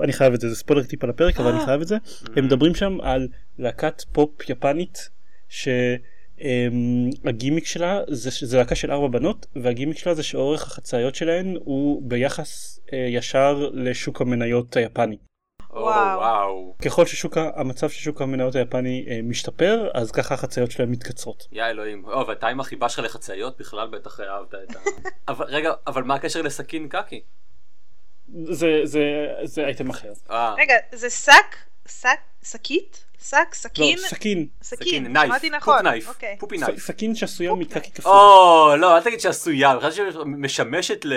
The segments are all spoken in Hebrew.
אני חייב את זה, זה ספוילר טיפה לפרק אבל אני חייב את זה. הם מדברים שם על להקת פופ יפנית שהגימיק שלה זה, זה להקה של ארבע בנות והגימיק שלה זה שאורך החצאיות שלהן הוא ביחס אה, ישר לשוק המניות היפני. וואו. ככל ששוק המצב של שוק המניות היפני אה, משתפר אז ככה החצאיות שלהם מתקצרות. יא אלוהים. או, ואתה עם החיבה שלך לחצאיות בכלל בטח אהבת את ה... אבל רגע, אבל מה הקשר לסכין קקי? זה זה זה אייטם אחר. אה, רגע, זה שק? שק? שקית? שק? סכין? לא, סכין. סכין. נייף. שמעתי נכון. אוקיי. פופי ס- נייף. סכין שעשויה מקקי קפוא. או, לא, אל תגיד שעשויה, אני חושב שמשמשת ל...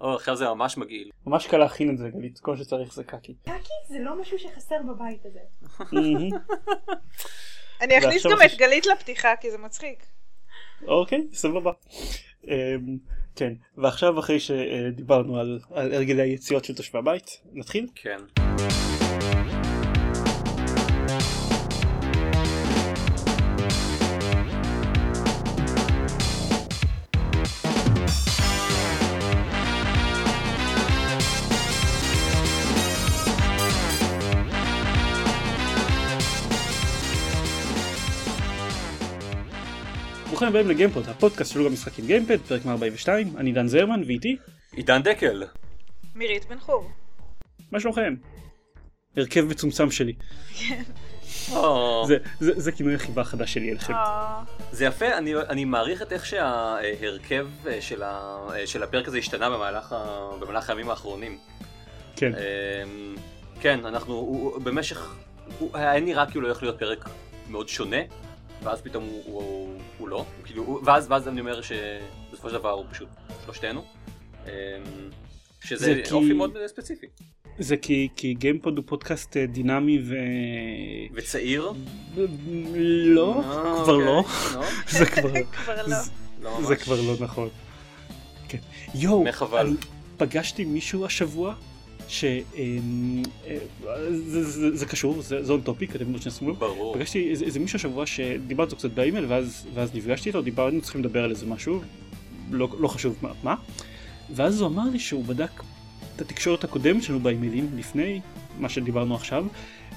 או, עכשיו זה ממש מגעיל. ממש קל להכין את זה גלית כל שצריך זה קקי. קקי זה לא משהו שחסר בבית הזה. אני אכניס גם את גלית לפתיחה כי זה מצחיק. אוקיי סבבה. כן ועכשיו אחרי שדיברנו על על הרגלי היציאות של תושבי הבית נתחיל. כן. ברוכים הבאים לגיימפוד הפודקאסט של גם משחקים גיימפד פרק 142 אני דן זרמן ואיתי עידן דקל. מירית בן חור. מה שלומכם? הרכב מצומצם שלי או, זה זה זה כינוי החיבה החדש שלי אליכם. אה, זה יפה, אני, אני מעריך את איך שההרכב אה, של, ה, אה, של הפרק הזה השתנה במהלך, ה, במהלך הימים האחרונים. כן אמ, כן, אנחנו, הוא, הוא- במשך, הוא היה נראה כאילו הולך להיות פרק מאוד שונה, ואז פתאום הוא, הוא, הוא לא, כאילו, הוא- ואז, ואז אני אומר שבסופו של דבר הוא פשוט שלושתנו, אמ, שזה זה כי- אופי מאוד ספציפי. זה כי כי גיימפוד הוא פודקאסט אה, דינמי ו... וצעיר? לא אה, כבר אוקיי, לא לא, זה כבר כבר לא. זה- לא. זה כבר לא נכון. כן. יואו, פגשתי מישהו השבוע ש... אמ, אה, זה- זה קשור, זה on topic, אתם עוד שנייה ברור. פגשתי איזה, איזה מישהו השבוע שדיברתי איתו קצת באימייל ואז, ואז נפגשתי איתו, דיברנו, צריכים לדבר על איזה משהו, לא, לא חשוב מה, מה, ואז הוא אמר לי שהוא בדק את התקשורת הקודמת שלנו באימיילים לפני מה שדיברנו עכשיו,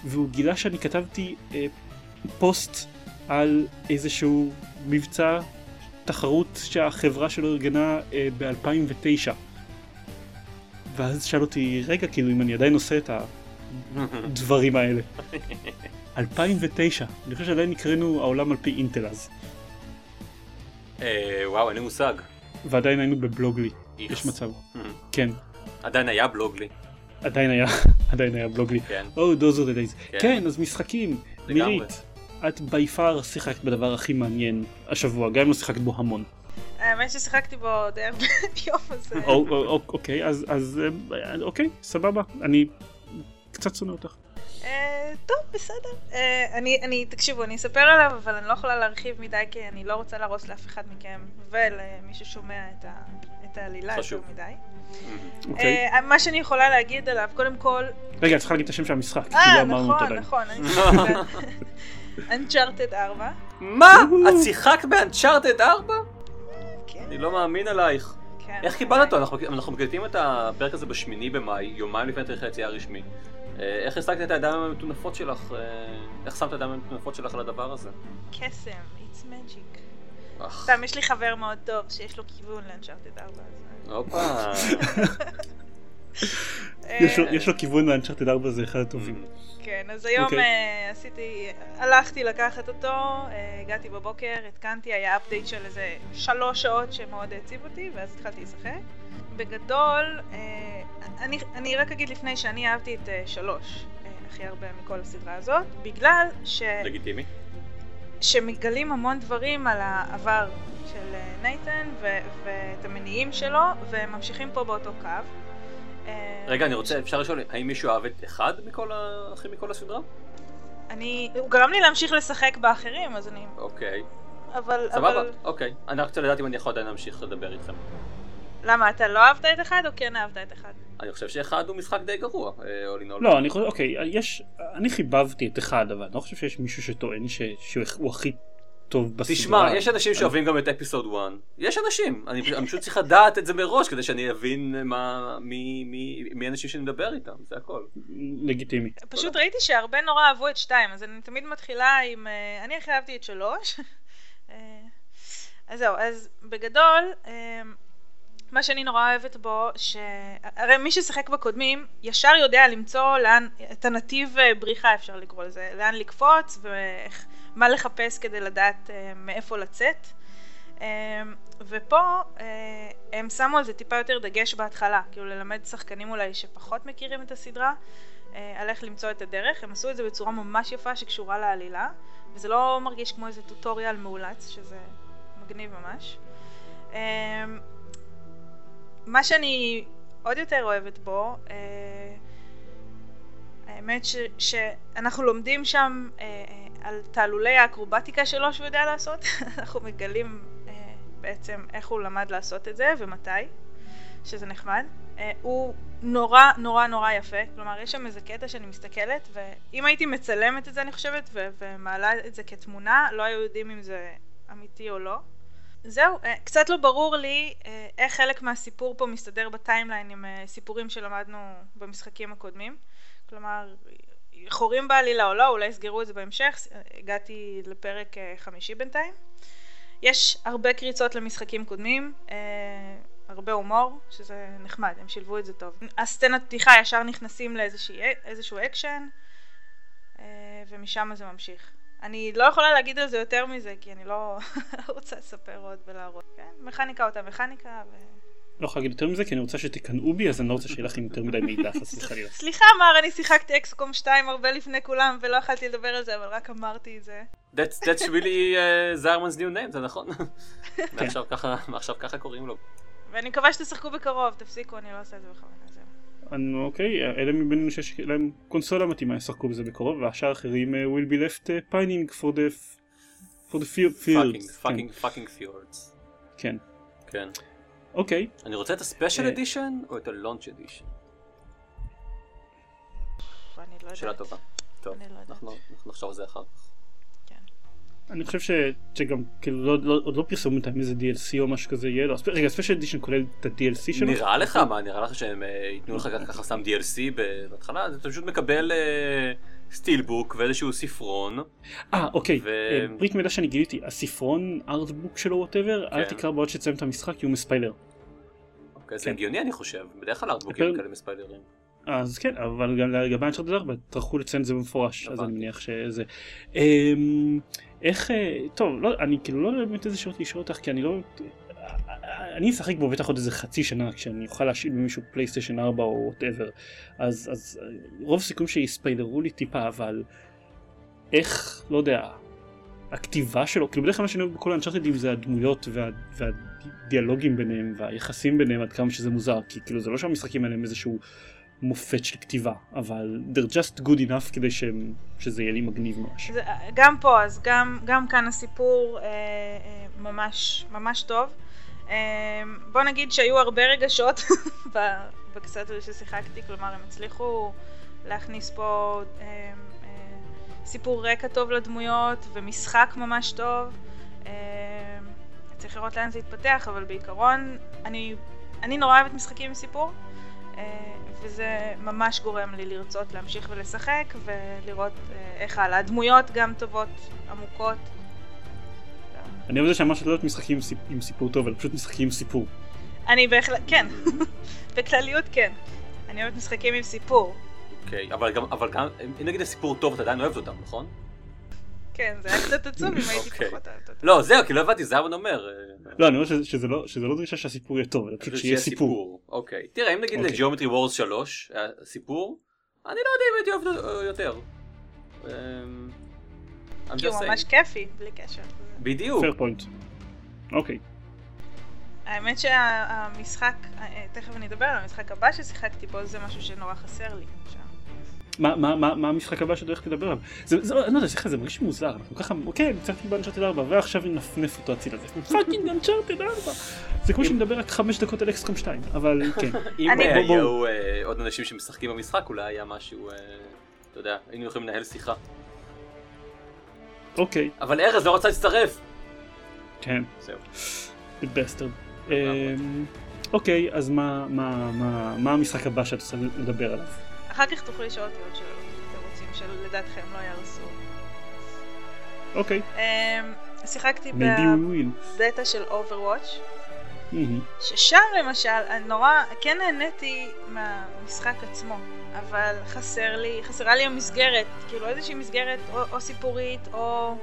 והוא גילה שאני כתבתי אה, פוסט על איזשהו מבצע תחרות שהחברה שלו ארגנה אה, ב-2009. ואז שאל אותי, רגע, כאילו אם אני עדיין עושה את הדברים האלה. 2009, אני חושב שעדיין נקראנו העולם על פי אינטל אז, אה, וואו, אין לי מושג. ועדיין היינו בבלוגלי. יש מצב, Hmm. כן, עדיין היה בלוג לי. עדיין היה, עדיין היה בלוגלי. כן. Oh, those are the days. כן. כן, אז משחקים, לגמרי. מירית, את בי פאר שיחקת בדבר הכי מעניין השבוע, גם אם לא שיחקת בו המון. האמת ששיחקתי בו די הרבה יום הזה. או- או- או- אוקיי, אז אז, אה, אוקיי, סבבה, אני קצת שונא אותך. אה, טוב, בסדר. אה, אני, אני, תקשיבו, אני אספר עליו, אבל אני לא יכולה להרחיב מדי, כי אני לא רוצה להרוס לאף אחד מכם ולמי ששומע את, העלילה יותר. מדי. אוקיי. אה, מה שאני יכולה להגיד עליו, קודם כל, רגע, את צריכה להגיד את השם של המשחק, כי לא אה, אמרנו אותו נכון, עדיין. נכון, אני שיחקתי Uncharted 4. מה? את שיחקת באנצ'ארטד 4? כן, אני לא מאמין עלייך. כן. איך קיבלת אותו? אנחנו- אנחנו מקליטים את הפרק הזה בשמיני במאי, יומיים לפני תאריך היציאה הרשמי. אה, איך השגת את הידיים המטונפות שלך? אה, איך שמת את הידיים המטונפות שלך על הדבר הזה? קסם, it's magic. סתם, יש לי חבר מאוד טוב שיש לו כיוון ל-Uncharted 4. אז, הופה. יש לו- כיוון לאנצ'ארטד 4 זה אחד הטובים. כן, אז היום אוקיי. אה, עשיתי, הלכתי לקחת אותו, אה, הגעתי בבוקר, התקנתי, היה אפדייט של איזה שלוש שעות שמאוד העציב אותי, ואז התחלתי לשחק. בגדול, אה, אני, אני רק אגיד לפני שאני אהבתי את שלוש הכי הרבה מכל הסדרה הזאת, בגלל ש... לגיטימי. שמגלים המון דברים על העבר של נייתן ו- ואת המניעים שלו, והם ממשיכים פה באותו קו. אה, רגע, אני רוצה, אפשר לשאול, האם מישהו אהב את אחד מכל ה... הכי מכל הסדרה? אני... הוא גרם לי להמשיך לשחק באחרים, אז אני... אוקיי. אבל... סבבה, אבל... אוקיי. אני רק רוצה לדעת אם אני יכול עדיין להמשיך לדבר איתכם. למה, אתה לא אהבת את אחד או כן אהבת את אחד? אני חושב שאחד הוא משחק די גרוע, אה, in all. לא, אני חושב, אוקיי, יש, אני חיבבתי את אחד, אבל אני לא חושב שיש מישהו שטוען ש- שהוא הכי טוב בסדרה. תשמע, יש אנשים שאוהבים גם את אפיסוד 1. יש אנשים, אני פשוט- צריך לדעת את זה מראש כדי שאני אבין מה, מי, מי, מי האנשים שאני מדבר איתם, זה הכל. לגיטימי. פשוט ראיתי שהרבה נורא אהבו את שתיים, אז אני תמיד מתחילה עם... אה, אני הכי אהבתי את שלוש. אה, אז זהו, אז בגדול, אה, מה שאני נורא אוהבת בו, שהרי מי ששיחק בקודמים, ישר יודע למצוא לאן, את הנתיב בריחה אפשר לקרוא לזה, לאן לקפוץ ומה לחפש כדי לדעת אה, מאיפה לצאת. אה, ופה אה, הם שמו על זה טיפה יותר דגש בהתחלה, כאילו ללמד שחקנים אולי שפחות מכירים את הסדרה, אה, על איך למצוא את הדרך. הם עשו את זה בצורה ממש יפה שקשורה לעלילה, וזה לא מרגיש כמו איזה טוטוריאל מאולץ, שזה מגניב ממש. אה, מה שאני עוד יותר אוהבת בו, אה, האמת ש, שאנחנו לומדים שם אה, על תעלולי האקרובטיקה שלו שהוא יודע לעשות, אנחנו מגלים אה, בעצם איך הוא למד לעשות את זה ומתי, שזה נחמד. אה, הוא נורא נורא נורא יפה, כלומר יש שם איזה קטע שאני מסתכלת, ואם הייתי מצלמת את זה אני חושבת, ו- ומעלה את זה כתמונה, לא היו יודעים אם זה אמיתי או לא. זהו, אה, קצת לא ברור לי איך חלק מהסיפור פה מסתדר בטיימליין עם סיפורים שלמדנו במשחקים הקודמים. כלומר, חורים בעלילה או לא, אולי יסגרו את זה בהמשך, הגעתי לפרק אה, חמישי בינתיים. יש הרבה קריצות למשחקים קודמים, אה, הרבה הומור, שזה נחמד, הם שילבו את זה טוב. הסצנת פתיחה ישר נכנסים לאיזשהו אקשן, אה, ומשם זה ממשיך. אני לא יכולה להגיד על זה יותר מזה, כי אני לא רוצה לספר עוד ולהראות. כן, מכניקה אותה מכניקה, ו... לא יכול להגיד יותר מזה כי אני רוצה שתקנאו בי אז אני לא רוצה שיהיה לכם יותר מדי מידע חס וחלילה. סליחה מר, אני שיחקתי XCOM 2 הרבה לפני כולם, ולא יכלתי לדבר על זה, אבל רק אמרתי את זה. That's, that's really uh, זרמנ's new name, זה נכון. מעכשיו ככה, מעכשיו ככה קוראים לו. ואני מקווה שתשחקו בקרוב, תפסיקו, אני לא עושה את זה בכוונה, אוקיי, אלה מבינינו שיש להם קונסולה מתאימה ישחקו בזה בקרוב והשאר האחרים אה, will be left uh, pining for the for the. fucking, fields. fucking, fucking fjords. כן. כן. אוקיי. אני רוצה את ה special אה. edition או את ה launch edition? לא יודעת. שאלה טובה. טוב, אני לא. אנחנו נחשוב על זה אחר כך. כן. אני חושב ש... שגם כאילו לא, לא, עוד לא פרסמו בינתיים איזה DLC או משהו כזה יהיה לו. רגע special edition כולל את ה-DLC שלו? נראה לך מה? נראה לך שהם אה, ייתנו לך ככה סתם DLC בהתחלה? אתה פשוט מקבל steelbook ואיזשהו ספרון. אה אוקיי. ו- אה, ברית מידע שאני גיליתי הספרון artbook שלו whatever אל כן. תקרא בעוד שתסיים את המשחק כי הוא מספיילר. אוקיי, זה כן. הגיוני אני חושב. בדרך כלל ארטבוקים יותר- כאלה מספיילרים. אז כן אבל גם לגבי Uncharted 4 טרחו לציין את זה במפורש אז הבנתי. אני מניח שזה. אמ, איך אה, טוב לא אני כאילו לא באמת איזה שאלות לשאול אותך כי אני לא. אני אשחק בו בטח עוד איזה חצי שנה כשאני אוכל להשאיל ממישהו פלייסטיישן 4 או whatever אז אז אה, רוב סיכום שיספיילרו לי טיפה אבל איך לא יודע הכתיבה שלו כאילו בדרך כלל מה שאני אוהב בכל האנצ'ארטדים זה הדמויות וה, והדיאלוגים ביניהם והיחסים ביניהם עד כמה שזה מוזר כי כאילו זה לא שהמשחקים האלה הם איזשהו מופת של כתיבה אבל they're just good enough כדי שהם, שזה יהיה לי מגניב ממש. זה, גם פה, אז גם, גם כאן הסיפור אה, אה, ממש, ממש טוב. אה, בוא נגיד שהיו הרבה רגשות ב- בקצת הזה ששיחקתי, כלומר הם הצליחו להכניס פה אה, אה, סיפור רקע טוב לדמויות ומשחק ממש טוב. אה, צריך לראות לאן זה יתפתח, אבל בעיקרון אני, אני נורא אוהבת משחקים עם סיפור. אה, וזה ממש גורם לי לרצות להמשיך ולשחק ולראות אה, איך הלאה. הדמויות גם טובות, עמוקות. אני אוהב את זה שאמרת שאת לא יודעת משחקים עם, סיפ... עם סיפור טוב אלא פשוט משחקים עם סיפור. אני בהחלט, כן, בכלליות כן. אני אוהבת משחקים עם סיפור. אוקיי, אבל גם, אבל גם, אם נגיד הסיפור טוב אתה עדיין אוהבת אותם, נכון? כן, זה היה קצת עצוב אם הייתי אוקיי. פחות אוהבת אותה. לא, זהו, כי לא הבנתי, זה אהבן אומר. אה, לא אני אומר שזה, לא, שזה לא דרישה שהסיפור יהיה טוב אלא פשוט שיהיה סיפור. אוקיי. תראה, אם נגיד אוקיי. לג'יאומטרי וורס 3, היה סיפור, אני לא יודע אם הייתי אוהב יותר. כי הוא ממש. כיפי, בלי קשר. בדיוק. fair point. אוקיי. האמת שהמשחק, אה, תכף אני אדבר על המשחק הבא ששיחקתי בו, זה משהו שנורא חסר לי. מה, מה, מה, מה המשחק הבא שאתה הולך לדבר עליו? זה, זה, אני לא יודע, סליחה, זה מרגיש מוזר, אנחנו ככה, אוקיי, ניצחתי ב Uncharted 4 ועכשיו ננפנף אותו הצידה הזה. fucking Uncharted 4! זה כמו שנדבר רק 5 דקות על XCOM 2, אבל כן. אם היו אה, עוד אנשים שמשחקים במשחק, אולי היה משהו, אה, אתה יודע, היינו יכולים לנהל שיחה. אוקיי, אבל ארז לא רצה להצטרף. כן, זהו. בסטרד. אוקיי, אז מה- מה- מה מה המשחק הבא שאת רוצה לדבר עליו? אחר כך תוכלו לשאול אותי עוד שאלות, אם אתם רוצים שלדעתכם לא יהרסו. אוקיי, אמ, שיחקתי. בבטא של Overwatch. ששם למשל, אני נורא, כן נהניתי מהמשחק עצמו, אבל חסר לי, חסרה לי המסגרת, כאילו איזושהי מסגרת או, או סיפורית, או,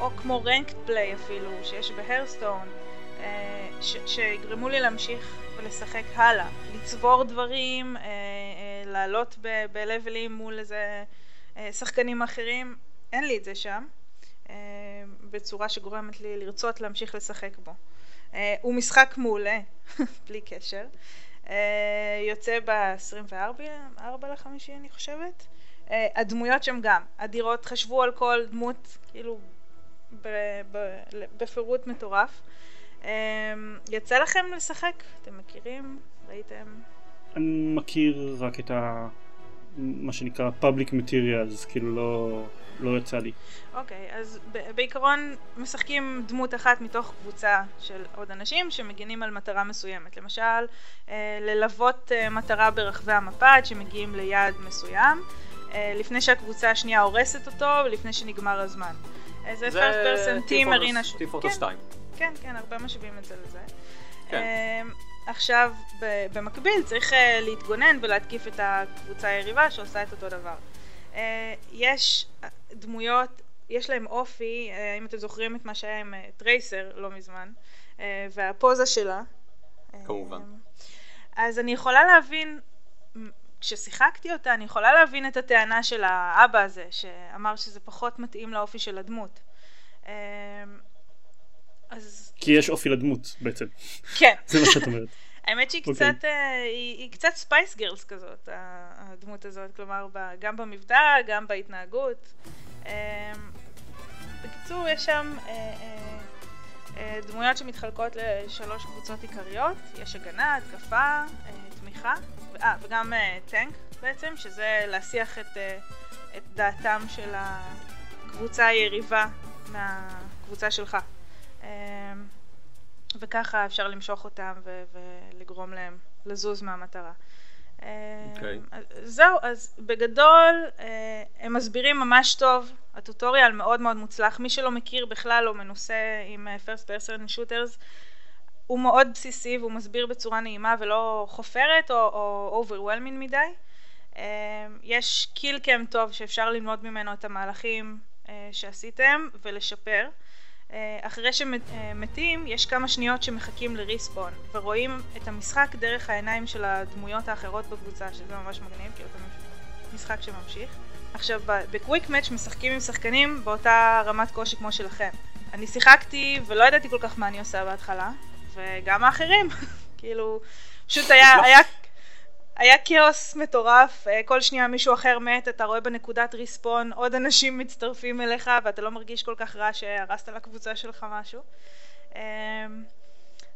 או כמו רנקד פליי אפילו, שיש בהרסטון, אה, ש, שיגרמו לי להמשיך ולשחק הלאה, לצבור דברים, אה, אה, לעלות בלבלים מול איזה שחקנים אחרים, אין לי את זה שם, בצורה שגורמת לי לרצות להמשיך לשחק בו. אה, הוא משחק מעולה, בלי קשר. אה, יוצא ב-24 לחמישי אני חושבת. אה, הדמויות שם גם אדירות, חשבו על כל דמות כאילו בפירוט מטורף. יצא לכם לשחק? אתם מכירים? ראיתם? אני מכיר רק את ה... מה שנקרא public materials, כאילו לא, לא יצא לי. אוקיי, אז ב- בעיקרון משחקים דמות אחת מתוך קבוצה של עוד אנשים שמגינים על מטרה מסוימת. למשל, אה, ללוות אה, מטרה ברחבי המפה עד שמגיעים ליעד מסוים, אה, לפני שהקבוצה השנייה הורסת אותו ולפני שנגמר הזמן. זה first person team ארינה ש... טים פורטו כן, 2. כן, כן, הרבה משווים את זה לזה. כן. עכשיו, במקביל, צריך אה, להתגונן ולהתקיף את הקבוצה היריבה שעושה את אותו דבר. אה, יש אה, דמויות, יש להם אופי, אם אתם זוכרים את מה שהיה עם טרייסר לא מזמן, והפוזה שלה. כמובן. אז אני יכולה להבין, כששיחקתי אותה, אני יכולה להבין את הטענה של האבא הזה, שאמר שזה פחות מתאים לאופי של הדמות. אז כי יש אופי לדמות בעצם, כן. זה מה שאת אומרת. האמת שהיא אוקיי. קצת, אה, היא, היא קצת Spice Girls כזאת, הדמות הזאת, כלומר, גם במבטא, גם בהתנהגות. אה, בקיצור, יש שם אה, אה, דמויות שמתחלקות לשלוש קבוצות עיקריות, יש הגנה, התקפה, תמיכה, ו- וגם טנק בעצם, שזה להסיח את, את דעתם של הקבוצה היריבה מהקבוצה שלך. אה, וככה אפשר למשוך אותם ולגרום להם לזוז מהמטרה. אוקיי. אה, אז- זהו, אז בגדול אה, הם מסבירים ממש טוב, הטוטוריאל מאוד מאוד מוצלח, מי שלא מכיר בכלל או מנוסה עם אה, first person shooters, הוא מאוד בסיסי והוא מסביר בצורה נעימה ולא חופרת או, או overwhelming מדי. אה, יש קיל קאם טוב שאפשר ללמוד ממנו את המהלכים אה, שעשיתם ולשפר. אה, אחרי שמתים, יש כמה שניות שמחכים לריספון, ורואים את המשחק דרך העיניים של הדמויות האחרות בקבוצה, שזה ממש מגניב, כאילו זה משחק שממשיך. עכשיו, בקוויק מאץ' משחקים עם שחקנים באותה רמת קושי כמו שלכם. אני שיחקתי ולא ידעתי כל כך מה אני עושה בהתחלה, וגם האחרים, כאילו, פשוט היה, היה, היה כאוס מטורף, אה, כל שנייה מישהו אחר מת, אתה רואה בנקודת ריספון עוד אנשים מצטרפים אליך ואתה לא מרגיש כל כך רע שהרסת לקבוצה שלך משהו. אמ,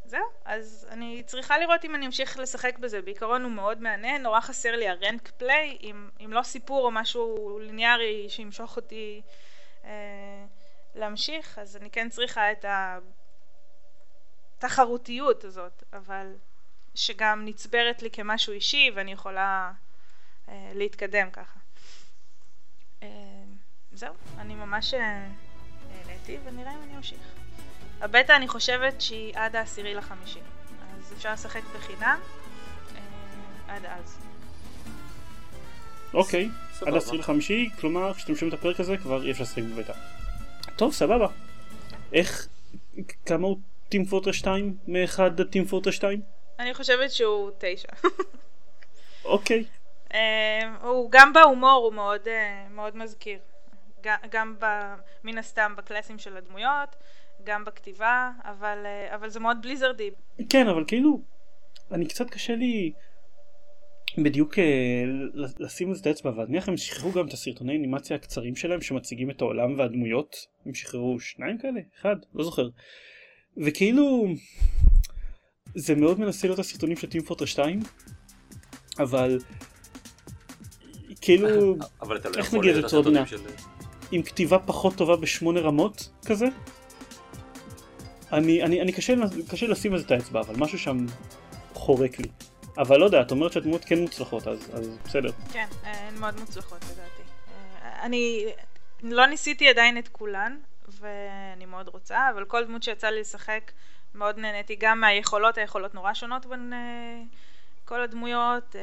זהו, אז אני צריכה לראות אם אני אמשיך לשחק בזה, בעיקרון הוא מאוד מעניין, נורא חסר לי הרנק פליי, אם, אם לא סיפור או משהו ליניארי שימשוך אותי אה, להמשיך, אז אני כן צריכה את התחרותיות הזאת, אבל שגם נצברת לי כמשהו אישי ואני יכולה אה, להתקדם ככה. אה, זהו, אני ממש אה, נהניתי ונראה אם אני אמשיך. הבטא אני חושבת שהיא עד העשירי לחמישי, אז אפשר לשחק בחינם אה, עד אז. אוקיי, סבבה. עד עשרים לחמישי, כלומר כשאתם שומעים את הפרק הזה כבר אי אפשר לשחק בביתה. טוב, סבבה. איך, כמה הוא טים פורטר 2 מאחד עד טים פורטר 2? אני חושבת שהוא תשע. אוקיי, אה, הוא גם בהומור הוא מאוד, אה, מאוד מזכיר. גם, גם ב, מן הסתם בקלאסים של הדמויות, גם בכתיבה, אבל, אה, אבל זה מאוד בליזרדי. כן, אבל כאילו, אני קצת קשה לי בדיוק אה, לשים את האצבע, אבל נניח הם שחררו גם את הסרטוני אנימציה הקצרים שלהם שמציגים את העולם והדמויות, הם שחררו שניים כאלה? אחד? לא זוכר. וכאילו, זה מאוד מנסה להיות הסרטונים של טים פורטר 2, אבל כאילו, אבל אתה לא איך נגיד את זה בצורה אותם של... עם כתיבה פחות טובה בשמונה רמות כזה. אני, אני, אני קשה, קשה לשים על זה את האצבע, אבל משהו שם חורק לי. אבל לא יודע, את אומרת שהדמות כן מוצלחות, אז, אז בסדר. כן, הן מאוד מוצלחות לדעתי. אה, אני לא ניסיתי עדיין את כולן, ואני מאוד רוצה, אבל כל דמות שיצא לי לשחק, מאוד נהניתי גם מהיכולות, היכולות נורא שונות בין אה, כל הדמויות,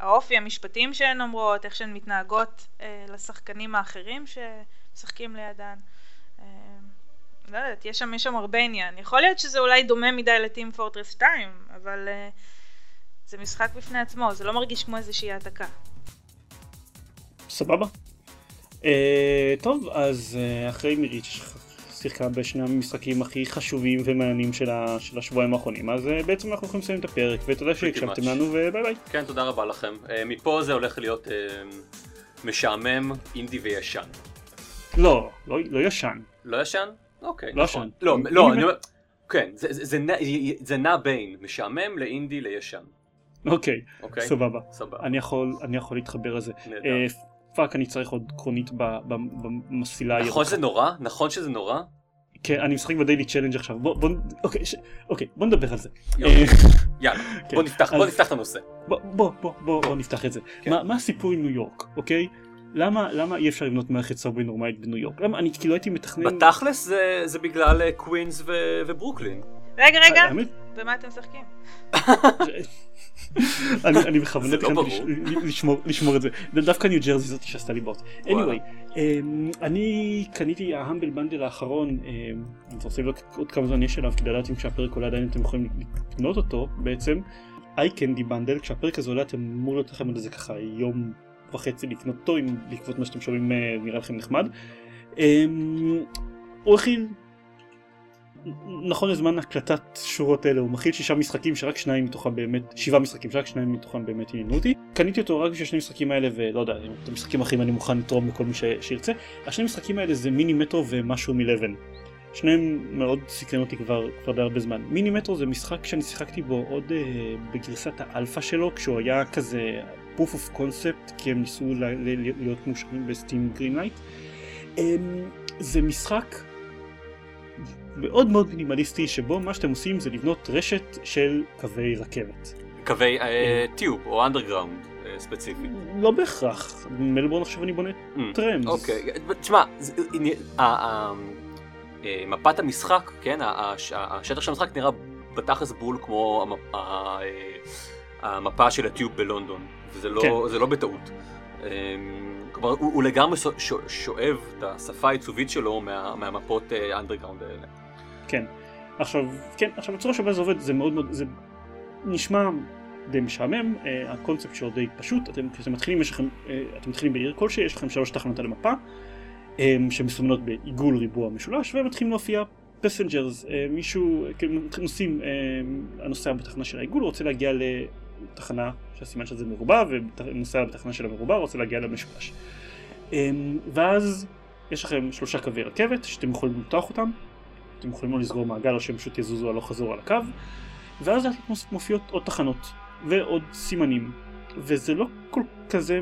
האופי, המשפטים שהן אומרות, איך שהן מתנהגות לשחקנים האחרים שמשחקים לידן. לא יודעת, יש שם, יש שם הרבה עניין. יכול להיות שזה אולי דומה מדי לטים פורטרס 2, אבל זה משחק בפני עצמו, זה לא מרגיש כמו איזושהי העתקה. סבבה. Uh, טוב, אז uh, אחרי מירית שיחקה בשני המשחקים הכי חשובים ומעניינים של, ה, של השבועיים האחרונים, אז uh, בעצם אנחנו יכולים לסיים את הפרק, ותודה שהקשבתם לנו וביי ביי. כן, תודה רבה לכם. Uh, מפה זה הולך להיות uh, משעמם, אינדי וישן. לא, לא, לא ישן. לא ישן? אוקיי, לא נכון. לא, לא, אני אומר, כן, זה נע בין משעמם לאינדי לישן. אוקיי, אוקיי? סבבה. סבבה. אני יכול, אני יכול להתחבר לזה. נהדר. אה, fuck, אני צריך עוד קרונית במסילה נכון הירוקה. שזה נורא? נכון שזה נורא? כן, אני משחק ב daily challenge עכשיו. בוא, בוא, אוקיי, ש... אוקיי, בוא נדבר על זה. אה, יאללה, כן, בוא נפתח, בוא אז- נפתח את הנושא. בוא, בוא, בוא, בוא, בוא נפתח את זה. כן. מה, מה הסיפור עם ניו יורק, אוקיי? למה, למה אי אפשר לבנות מערכת subway נורמלית בניו יורק? למה אני כאילו הייתי מתכנן... בתכלס זה- זה בגלל אה, קווינס ו- וברוקלין. רגע, רגע, האמת, במה אתם משחקים? אני, אני בכוונה לא תכננתי לשמור, לשמור את זה. דווקא ניו ג'רזי זאתי שעשתה לי בוט. anyway, אמ, אני קניתי ה Humble Bundle האחרון, אמ, אני רוצה לבדוק עוד כמה זמן יש אליו כדי לדעת אם כשהפרק עולה עדיין אתם יכולים לקנות אותו בעצם. איי קנדי בנדל, כשהפרק הזה עולה אתם אמור להיות לכם עוד איזה ככה יום וחצי לקנות אותו, אם בעקבות מה שאתם שומעים אה, נראה לכם נחמד. אמ, הוא הכיל נכון לזמן הקלטת שורות אלה הוא מכיל שישה משחקים שרק שניים מתוכם באמת שבעה משחקים שרק שניים מתוכם באמת עניינו אותי. קניתי אותו רק בשביל שני המשחקים האלה ולא יודע את המשחקים האחרים אני מוכן לתרום לכל מי ש... שירצה. השני המשחקים האלה זה מיני מטרו ומשהו מלבן. שניהם מאוד סקרן אותי כבר כבר די הרבה זמן. מיני מטרו זה משחק שאני שיחקתי בו עוד אה, בגרסת האלפא שלו כשהוא היה כזה proof of concept כי הם ניסו ל- ל- להיות מאושרים ב Steam Greenlight זה משחק מאוד מאוד מינימליסטי שבו מה שאתם עושים זה לבנות רשת של קווי רכבת. קווי אה, כן. tube או underground אה, ספציפית. לא בהכרח, מלבורן עכשיו אני בונה Mm, trams. אוקיי, תשמע, אה, מפת המשחק, כן, השטח של המשחק נראה בתכלס בול כמו המפה של הטיוב בלונדון, וזה לא- כן. לא בטעות. אה, כלומר, הוא הוא לגמרי שו- שו- שואב את השפה העיצובית שלו מה- מהמפות אנדרגראונד האלה. כן. עכשיו, כן, עכשיו הצורה שבה זה עובד זה מאוד מאוד, זה נשמע די משעמם, אה, הקונספט שלו די פשוט, אתם כשאתם מתחילים יש לכם, אה, אתם מתחילים בעיר כלשהי, יש לכם שלוש תחנות על המפה, אה, שמסומנות בעיגול ריבוע משולש, ומתחילים להופיע passengers, מישהו, כאילו נוסעים, אה, הנוסע בתחנה של העיגול רוצה להגיע לתחנה שהסימן של זה מרובע, ונוסע בתחנה של המרובע רוצה להגיע למשולש. אה, ואז יש לכם שלושה קווי רכבת שאתם יכולים למתוח אותם, אתם יכולים או לסגור מעגל או שהם פשוט יזוזו הלוך חזור על הקו, ואז מופיעות עוד תחנות ועוד סימנים, וזה לא כל כזה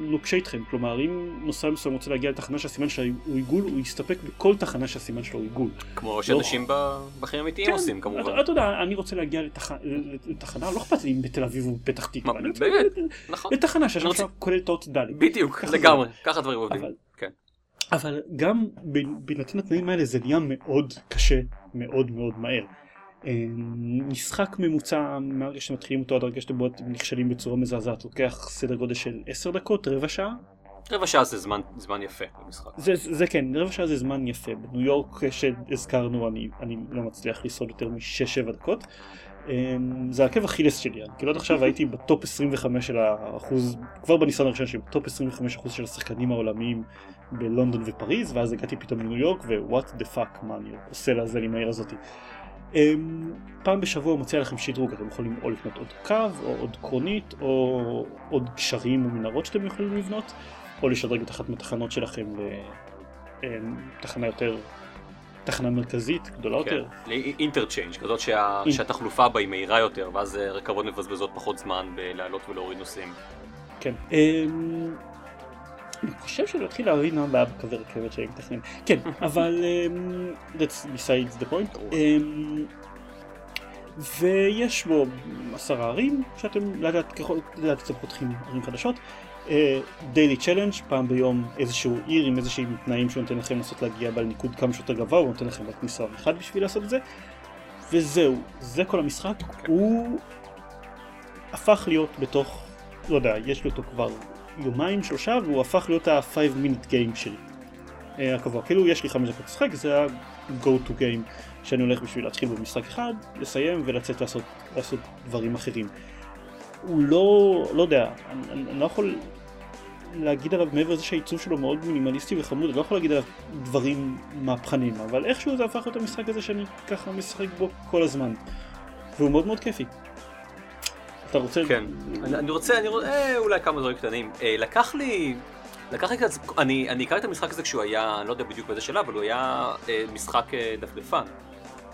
נוקשה איתכם, כלומר אם נוסע מסוים רוצה להגיע לתחנה שהסימן שלה הוא עיגול, הוא יסתפק בכל תחנה שהסימן שלו הוא עיגול. כמו שאנשים ב- בחיים האמיתיים עושים כמובן. אתה, יודע, אני רוצה להגיע לתח... לתחנה, לא אכפת לי אם בתל אביב או בפתח תקווה, אני רוצה נכון. לתחנה שהשם רוצה- שלה כולל את האות ד'. בדיוק. לגמרי, ככה דברים עובדים. אבל- גם בהינתן התנאים האלה זה נהיה מאוד קשה מאוד מאוד מהר. אה, משחק ממוצע מהרגע שאתם מתחילים אותו עד הרגע שאתם נכשלים בצורה מזעזעת לוקח סדר גודל של 10 דקות רבע שעה רבע שעה זה זמן, זמן יפה במשחק. זה, זה כן רבע שעה זה זמן יפה בניו יורק אה, שהזכרנו אני, אני לא מצליח לשרוד יותר מ-6-7 דקות אה, זה עקב אכילס שלי אני כאילו עד עכשיו הייתי ב top 25 של האחוז כבר בניסיון הראשון שלי ב top 25 אחוז של השחקנים העולמיים בלונדון ופריז ואז הגעתי פתאום לניו יורק ו what the fuck מה אני עושה לעזאזל עם העיר הזאתי. אמ, פעם בשבוע הוא מציע לכם שדרוג אתם יכולים או לקנות עוד קו או עוד קרונית או עוד גשרים או מנהרות שאתם יכולים לבנות או לשדרג את אחת מהתחנות שלכם לתחנה יותר תחנה מרכזית גדולה יותר. interchange כזאת שה- אינ- שהתחלופה בה היא מהירה יותר ואז אה, רכבות מבזבזות פחות זמן בלעלות ולהוריד נוסעים. כן. אמ, אני חושב להבין מה הבעיה בקווי רכבת שהם מתכננים. כן, אבל um, that's besides the point. Um, ויש בו עשרה ערים שאתם לאט לאט ככל לאט אתם פותחים ערים חדשות. דיילי uh, צ'לנג' פעם ביום איזשהו עיר עם איזשהם תנאים שהוא נותן לכם לנסות להגיע בעל ניקוד כמה שיותר גבוה, הוא נותן לכם רק משרד אחד בשביל לעשות את זה. וזהו, זה כל המשחק, כן. הוא הפך להיות בתוך, לא יודע, יש לי אותו כבר יומיים שלושה והוא הפך להיות ה-5 minute game שלי. אה, הקבוע, כאילו יש לי 5 דקות לשחק, זה ה-go to game שאני הולך בשביל להתחיל במשחק אחד, לסיים ולצאת לעשות, לעשות דברים אחרים. הוא לא, לא יודע, אני, אני אני לא יכול להגיד עליו מעבר לזה שהעיצוב שלו מאוד מינימליסטי וחמוד, אני לא יכול להגיד עליו דברים מהפכניים, אבל איכשהו זה הפך להיות המשחק הזה שאני ככה משחק בו כל הזמן. והוא מאוד מאוד כיפי. אתה רוצה... כן. אני, אני רוצה, אני רוצה, אה, אולי כמה דברים קטנים. אה, לקח לי, לקח לי קצת, אני, אני הכרתי את המשחק הזה כשהוא היה, אני לא יודע בדיוק באיזה שלב, אבל הוא היה אה, משחק אה, דפדפן.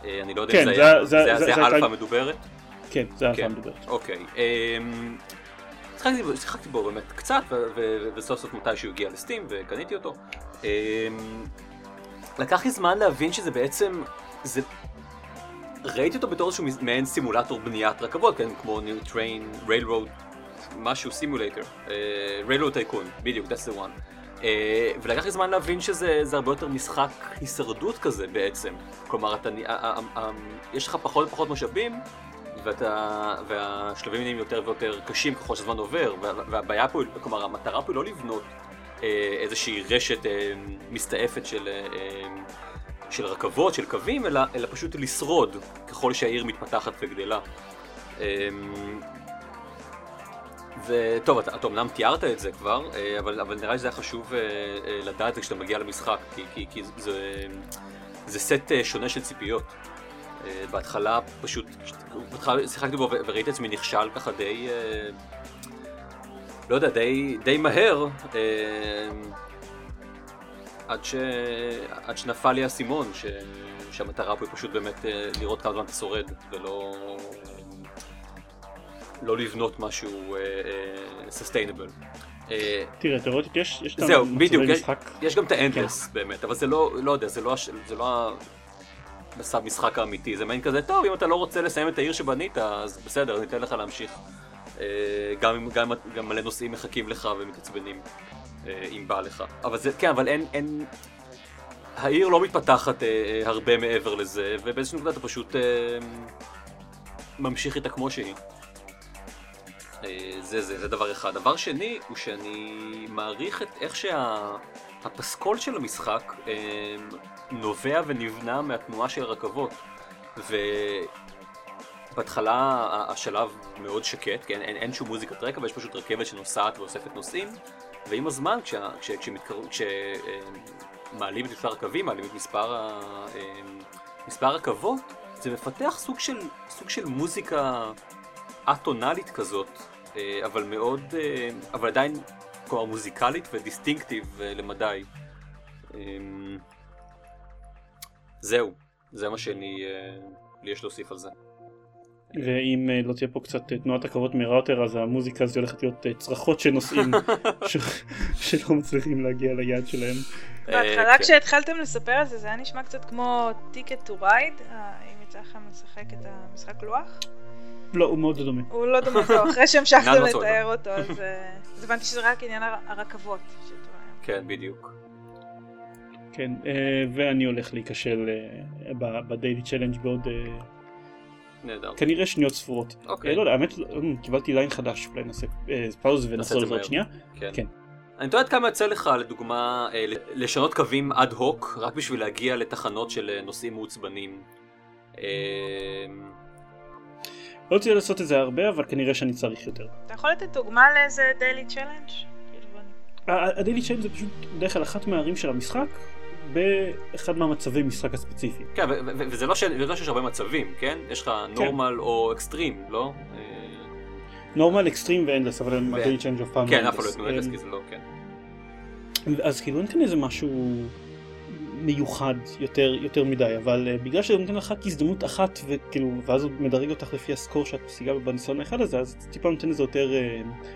אה, אני לא יודע כן, אם זה זה- היה, זה- זה, זה- זה, זה אלפא מדוברת. כן, זה היה כן. פעם מדברת. אוקיי. אמ, שיחקתי בו- שיחקתי בו באמת קצת, וסוף סוף מתי שהוא הגיע ל Steam וקניתי אותו. אמ, לקח לי זמן להבין שזה בעצם, זה... ראיתי אותו בתור איזשהו מעין סימולטור בניית רכבות, כן? כמו New Train, Railroad, משהו סימולטור. Railroad טייקון, בדיוק, that's the one. אה, ולקח לי זמן להבין שזה זה הרבה יותר משחק הישרדות כזה בעצם. כלומר, אתה, ה- ה- ה- יש לך פחות ופחות משאבים, ואתה, והשלבים נהיים יותר ויותר קשים ככל שהזמן עובר, וה- והבעיה פה, כלומר המטרה פה היא לא לבנות אה, איזושהי רשת אה, מסתעפת של, אה, אה, של רכבות, של קווים, אלא, אלא פשוט לשרוד ככל שהעיר מתפתחת וגדלה. וטוב, אתה, אתה אמנם תיארת את זה כבר, אה, אבל, אבל נראה שזה היה חשוב אה, אה, לדעת את זה כשאתה מגיע למשחק, כי, כי, כי זה, זה סט שונה של ציפיות. בהתחלה פשוט, בהתחלה שיחקתי בו וראיתי את עצמי נכשל ככה די, לא יודע, די, די מהר, עד, ש... עד שנפל לי האסימון, ש... שהמטרה פה היא פשוט באמת אה, לראות כמה זמן אתה שורד, ולא לא לבנות משהו סוסטיינבל. תראה, תיאורטית יש, יש את זהו, המצבי בדיוק, יש- משחק. יש גם את האנדלס באמת, אבל זה לא, לא יודע, זה לא, הש- זה לא המשחק האמיתי, זה מעין כזה, טוב, אם אתה לא רוצה לסיים את העיר שבנית, אז בסדר, ניתן לך להמשיך. אה, גם גם, גם מלא נושאים מחכים לך ומתעצבנים, אה, אם בא לך. אבל זה, כן, אבל אין, אין... העיר לא מתפתחת אה, אה, הרבה מעבר לזה, ובאיזושהי נקודה אתה פשוט אה, ממשיך איתה כמו שהיא. אה, זה זה, זה דבר אחד. דבר שני, הוא שאני מעריך את איך שהפסקול של המשחק אה, נובע ונבנה מהתנועה של הרכבות. ובהתחלה ה- השלב מאוד שקט, כן? אין, אין שום מוזיקת רקע ויש פשוט רכבת שנוסעת ואוספת נוסעים. ועם הזמן, כשה, כש, כשמתקר... כש, אה, את מספר הקווים, מעלים את מספר, ה... אה, מספר הרכבות, זה מפתח סוג של, סוג של מוזיקה א-טונאלית כזאת, אה, אבל מאוד, אבל עדיין, כלומר מוזיקלית ודיסטינקטיב למדי. זהו, זה מה שאני, לי יש להוסיף על זה. ואם אה, לא תהיה פה קצת אה, תנועת רכבות מהירה יותר אז המוזיקה הזו הולכת להיות אה, צרחות של נוסעים ש- שלא מצליחים להגיע ליעד שלהם. בהתחלה כן. כשהתחלתם לספר על זה, זה היה נשמע קצת כמו Ticket to Ride, אה, אם יצא לכם לשחק את המשחק לוח. לא, הוא מאוד דומה. הוא לא דומה טוב, אחרי שהמשכתם צודק. לתאר אותו, אז הבנתי שזה רק עניין הר- הרכבות. כן, בדיוק. כן, ואני הולך להיכשל ב- ב daily challenge בעוד נהדר. כנראה שניות ספורות. אוקיי. אה, לא יודע, האמת, אה, קיבלתי line חדש, אולי נעשה אה, pause ונחזור לזה עוד. שנייה. כן. כן. אני תוהה עד כמה יוצא לך, לדוגמה, אה, לשנות קווים אד הוק, רק בשביל להגיע לתחנות של נוסעים מעוצבנים. אה, לא רציתי לעשות את זה הרבה, אבל כנראה שאני צריך יותר. אתה יכול לתת דוגמה לאיזה daily challenge? אני- ה daily challenge זה פשוט בדרך כלל אחת מהערים של המשחק, באחד מהמצבי משחק הספציפי. כן, וזה לא ש- לא שיש הרבה מצבים, כן? יש לך normal או אקסטרים, לא? normal, extreme ו endless, אבל הם ה daily challenge אף פעם כן, אף אחד לא. יתנו אה, כי זה לא, כן. אז כאילו אין כאן איזה משהו מיוחד יותר יותר מדי אבל uh, בגלל שזה נותן לך הזדמנות אחת וכאילו ואז הוא מדרג אותך לפי ה score שאת משיגה בניסיון האחד הזה אז טיפה נותן לזה יותר uh,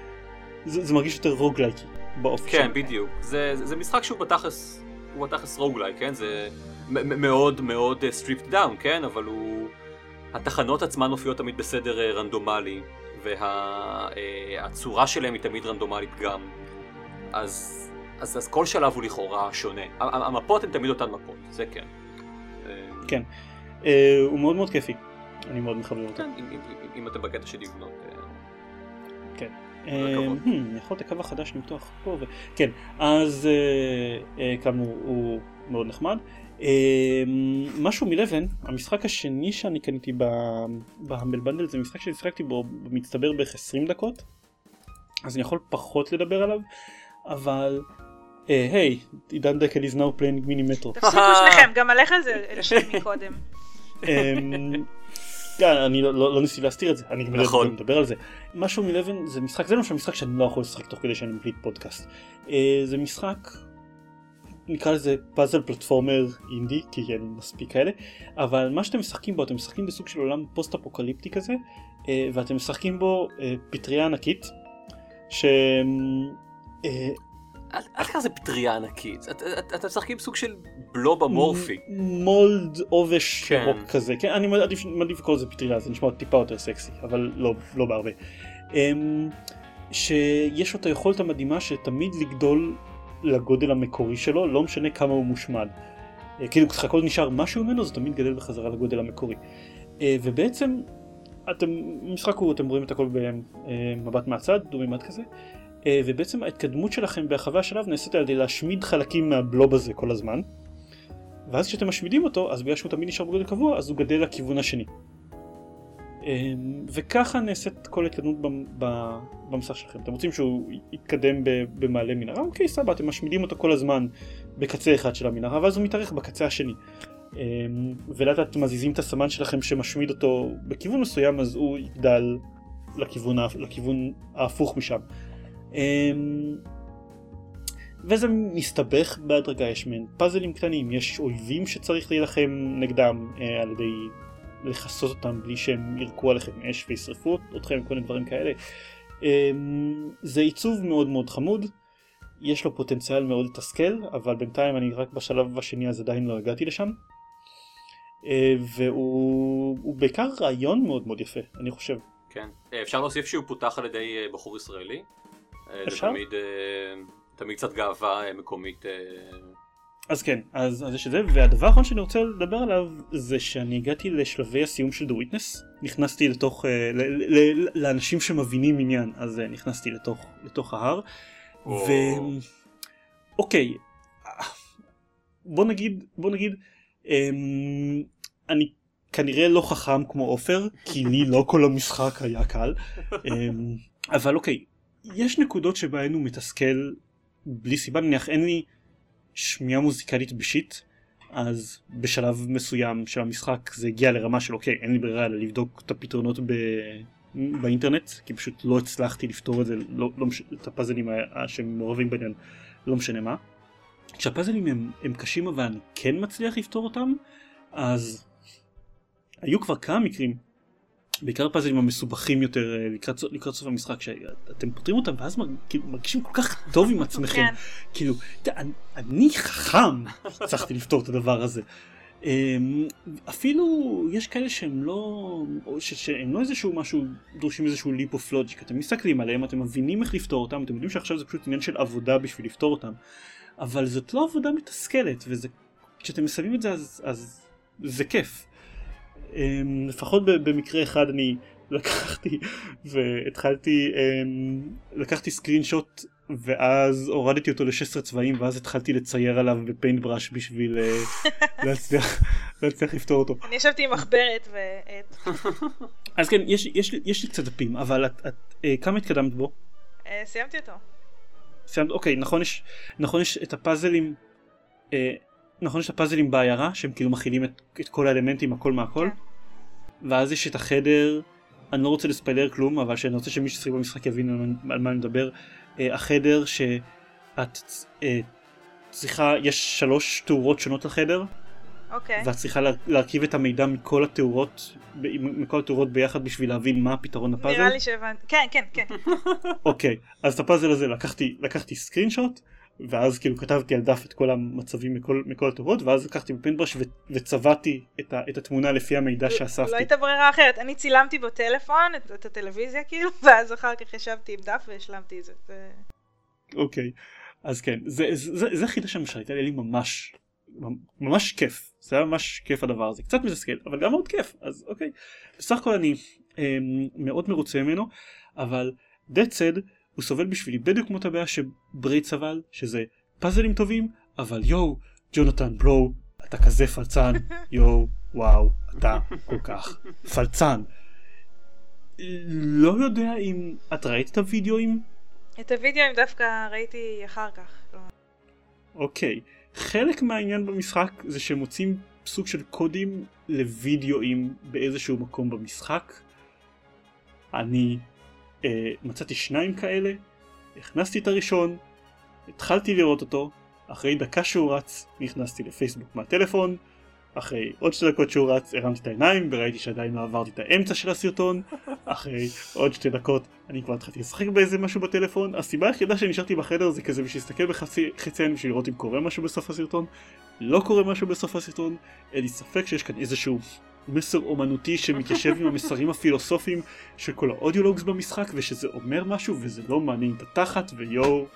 זה, זה מרגיש יותר roguelike י באופי כן, שלו. בדיוק. זה, זה, זה משחק שהוא בתכלס, הוא בתכלס roguelike, כן? זה מאוד מאוד stripped down, כן? אבל הוא... התחנות עצמן מופיעות תמיד בסדר אה, רנדומלי, והצורה שלהם היא תמיד רנדומלית גם. אז, אז, אז כל שלב הוא לכאורה שונה. המפות הן תמיד אותן מפות, זה כן. כן. אה, הוא מאוד מאוד כיפי. אני מאוד מחבב אותו. כן, אם, אם, אם, אם אתם בקטע של לבנות. יכול את הקו החדש למתוח פה ו... כן, אז אה, אה, כאמור הוא מאוד נחמד. אה, משהו מלבן, המשחק השני שאני קניתי בהמבל בנדל זה משחק ששיחקתי בו במצטבר בערך 20 דקות, אז אני יכול פחות לדבר עליו, אבל אה, היי, עידן דקל is now playing מיני מטרו. תפסיקו שניכם, גם עליך זה השם מקודם. כן, אני לא- לא לא ניסיתי להסתיר את זה, אני גם לא נכון. יודע לדבר על זה. משהו מלבן זה משחק, זה למשל משחק שאני לא יכול לשחק תוך כדי שאני מקליט פודקאסט. אה, זה משחק, נקרא לזה פאזל פלטפורמר אינדי, כי אין מספיק כאלה, אבל מה שאתם משחקים בו, אתם משחקים בסוג של עולם פוסט אפוקליפטי כזה, אה, ואתם משחקים בו אה, פטריה ענקית, ש... אה, אל תקרא לזה פטריה ענקית, את- את- אתם משחקים סוג של בלוב אמורפי. מולד עובש כן. ירוק כזה כן אני מעדיף לקרוא לזה פטריה זה נשמע טיפה יותר סקסי אבל לא לא בהרבה. אמ, שיש לו את היכולת המדהימה שתמיד לגדול לגודל המקורי שלו לא משנה כמה הוא מושמד. אה, כאילו הכל נשאר משהו ממנו זה תמיד גדל בחזרה לגודל המקורי. אה, ובעצם אתם משחק הוא אתם רואים את הכל במבט מהצד דו-מימד כזה. אה, ובעצם ההתקדמות שלכם ברחבי השלב נעשית על ידי להשמיד חלקים מהבלוב הזה כל הזמן. ואז כשאתם משמידים אותו, אז בגלל שהוא תמיד נשאר בגודל קבוע, אז הוא גדל לכיוון השני. אמ, וככה נעשית כל התקדמות במ- ב- במסך שלכם. אתם רוצים שהוא יתקדם במעלה מנהרה? אוקיי, סבבה, אתם משמידים אותו כל הזמן בקצה אחד של המנהרה, ואז הוא מתארך בקצה השני. אמ, ולאט לאט מזיזים את הסמן שלכם שמשמיד אותו בכיוון מסוים, אז הוא יגדל לכיוון, לכיוון ההפוך משם. אמ, וזה מסתבך בהדרגה, יש מעין פאזלים קטנים, יש אויבים שצריך להילחם נגדם אה, על ידי לכסות אותם בלי שהם ירקו עליכם אש וישרפו אתכם, כל מיני דברים כאלה. אה, זה עיצוב מאוד מאוד חמוד, יש לו פוטנציאל מאוד לתסכל, אבל בינתיים אני רק בשלב השני אז עדיין לא הגעתי לשם. אה, והוא הוא בעיקר רעיון מאוד מאוד יפה, אני חושב. כן. אה, אפשר להוסיף שהוא פותח על ידי בחור ישראלי. אה? זה תמיד, אה, תמיד קצת גאווה אה, מקומית. אז כן, אז, אז יש את זה, והדבר האחרון שאני רוצה לדבר עליו זה שאני הגעתי לשלבי הסיום של The Witness, נכנסתי לתוך, ל, ל, ל, לאנשים שמבינים עניין, אז נכנסתי לתוך, לתוך ההר, או- ו... אוקיי, בוא נגיד, בוא נגיד, אמ, אני כנראה לא חכם כמו עופר, כי לי לא כל המשחק היה קל, אמ, אבל אוקיי, יש נקודות שבהן הוא מתסכל בלי סיבה, נניח אין לי שמיעה מוזיקלית בשיט, אז בשלב מסוים של המשחק זה הגיע לרמה של אוקיי, אין לי ברירה אלא לבדוק את הפתרונות ב... באינטרנט, כי פשוט לא הצלחתי לפתור את זה, לא, לא מש... את הפאזלים ה- שהם מעורבים בעניין, לא משנה מה. כשהפאזלים הם, הם קשים אבל אני כן מצליח לפתור אותם, אז היו כבר כמה מקרים, בעיקר הפאזלים המסובכים יותר אה, לקראת, לקראת סוף המשחק, שאתם פותרים אותם ואז כאילו, מרגישים כל כך טוב עם עצמכם. כן. כאילו, אני, אני חכם, הצלחתי לפתור את הדבר הזה. אמ, אפילו יש כאלה שהם לא, ש- שהם לא איזשהו משהו, דורשים איזשהו leap of logic, אתם מסתכלים עליהם, אתם מבינים איך לפתור אותם, אתם יודעים שעכשיו זה פשוט עניין של עבודה בשביל לפתור אותם, אבל זאת לא עבודה מתסכלת, וזה, כשאתם מסיימים את זה אז, אז זה כיף. אמ, לפחות במקרה אחד אני לקחתי והתחלתי, אמ, לקחתי סקרין שוט ואז הורדתי אותו ל-16 צבעים ואז התחלתי לצייר עליו בפיינט בראש בשביל אה, להצליח, להצליח לפתור אותו. אני ישבתי עם מחברת ועט. אז כן, יש, יש, יש לי קצת דפים, אבל את, את אה, כמה התקדמת בו? אה, סיימתי אותו. סיימת, אוקיי, נכון יש, נכון יש את הפאזלים, נכון יש את הפאזלים בעיירה שהם כאילו מכילים את, את כל האלמנטים הכל מהכל, ואז יש את החדר, אני לא רוצה לספיילר כלום, אבל שאני רוצה שמי ששיחק במשחק יבין על, מה- אני מדבר, אה, החדר שאת אה, צריכה, יש שלוש תאורות שונות לחדר, אוקיי. ואת צריכה לה- להרכיב את המידע מכל התאורות, מכל התאורות ביחד בשביל להבין מה הפתרון לפאזל. נראה לי שהבנתי. כן, כן, כן. אוקיי, אז את הפאזל הזה לקחתי, לקחתי סקרין שוט, ואז כאילו כתבתי על דף את כל המצבים מכל, מכל התאורות, ואז לקחתי בפינטברש ו- וצבעתי את, ה, את התמונה לפי המידע שאספתי. לא הייתה ברירה אחרת. אני צילמתי בטלפון את, את הטלוויזיה כאילו, ואז אחר כך ישבתי עם דף והשלמתי את זה. אוקיי, אז כן, זה, זה, זה, זה חידה שם שהייתה לי ממש, ממש כיף, זה היה ממש כיף הדבר הזה, קצת מתסכל, אבל גם מאוד כיף, אז אוקיי. בסך הכל אני אה, מאוד מרוצה ממנו, אבל that said, הוא סובל בשבילי בדיוק כמו את הבעיה שברייד סבל, שזה פאזלים טובים, אבל יואו, ג'ונתן בלו, אתה כזה פלצן, יואו, וואו, אתה כל כך פלצן. לא יודע אם את ראית את הוידאוים את הוידאוים דווקא ראיתי אחר כך. לא. אוקיי, חלק מהעניין במשחק זה שהם מוצאים סוג של קודים לוידאוים באיזשהו מקום במשחק. אני אה, מצאתי שניים כאלה, הכנסתי את הראשון, התחלתי לראות אותו, אחרי דקה שהוא רץ נכנסתי לפייסבוק מהטלפון, אחרי עוד שתי דקות שהוא רץ הרמתי את העיניים וראיתי שעדיין לא עברתי את האמצע של הסרטון, אחרי עוד שתי דקות אני כבר התחלתי לשחק באיזה משהו בטלפון, הסיבה היחידה שנשארתי בחדר זה כזה בשביל להסתכל בחצי חצי עין בשביל לראות אם קורה משהו בסוף הסרטון, לא קורה משהו בסוף הסרטון, אין לי ספק שיש כאן איזשהו מסר אומנותי שמתיישב עם המסרים הפילוסופיים של כל האודיולוגס במשחק ושזה אומר משהו וזה לא מעניין את התחת ויואו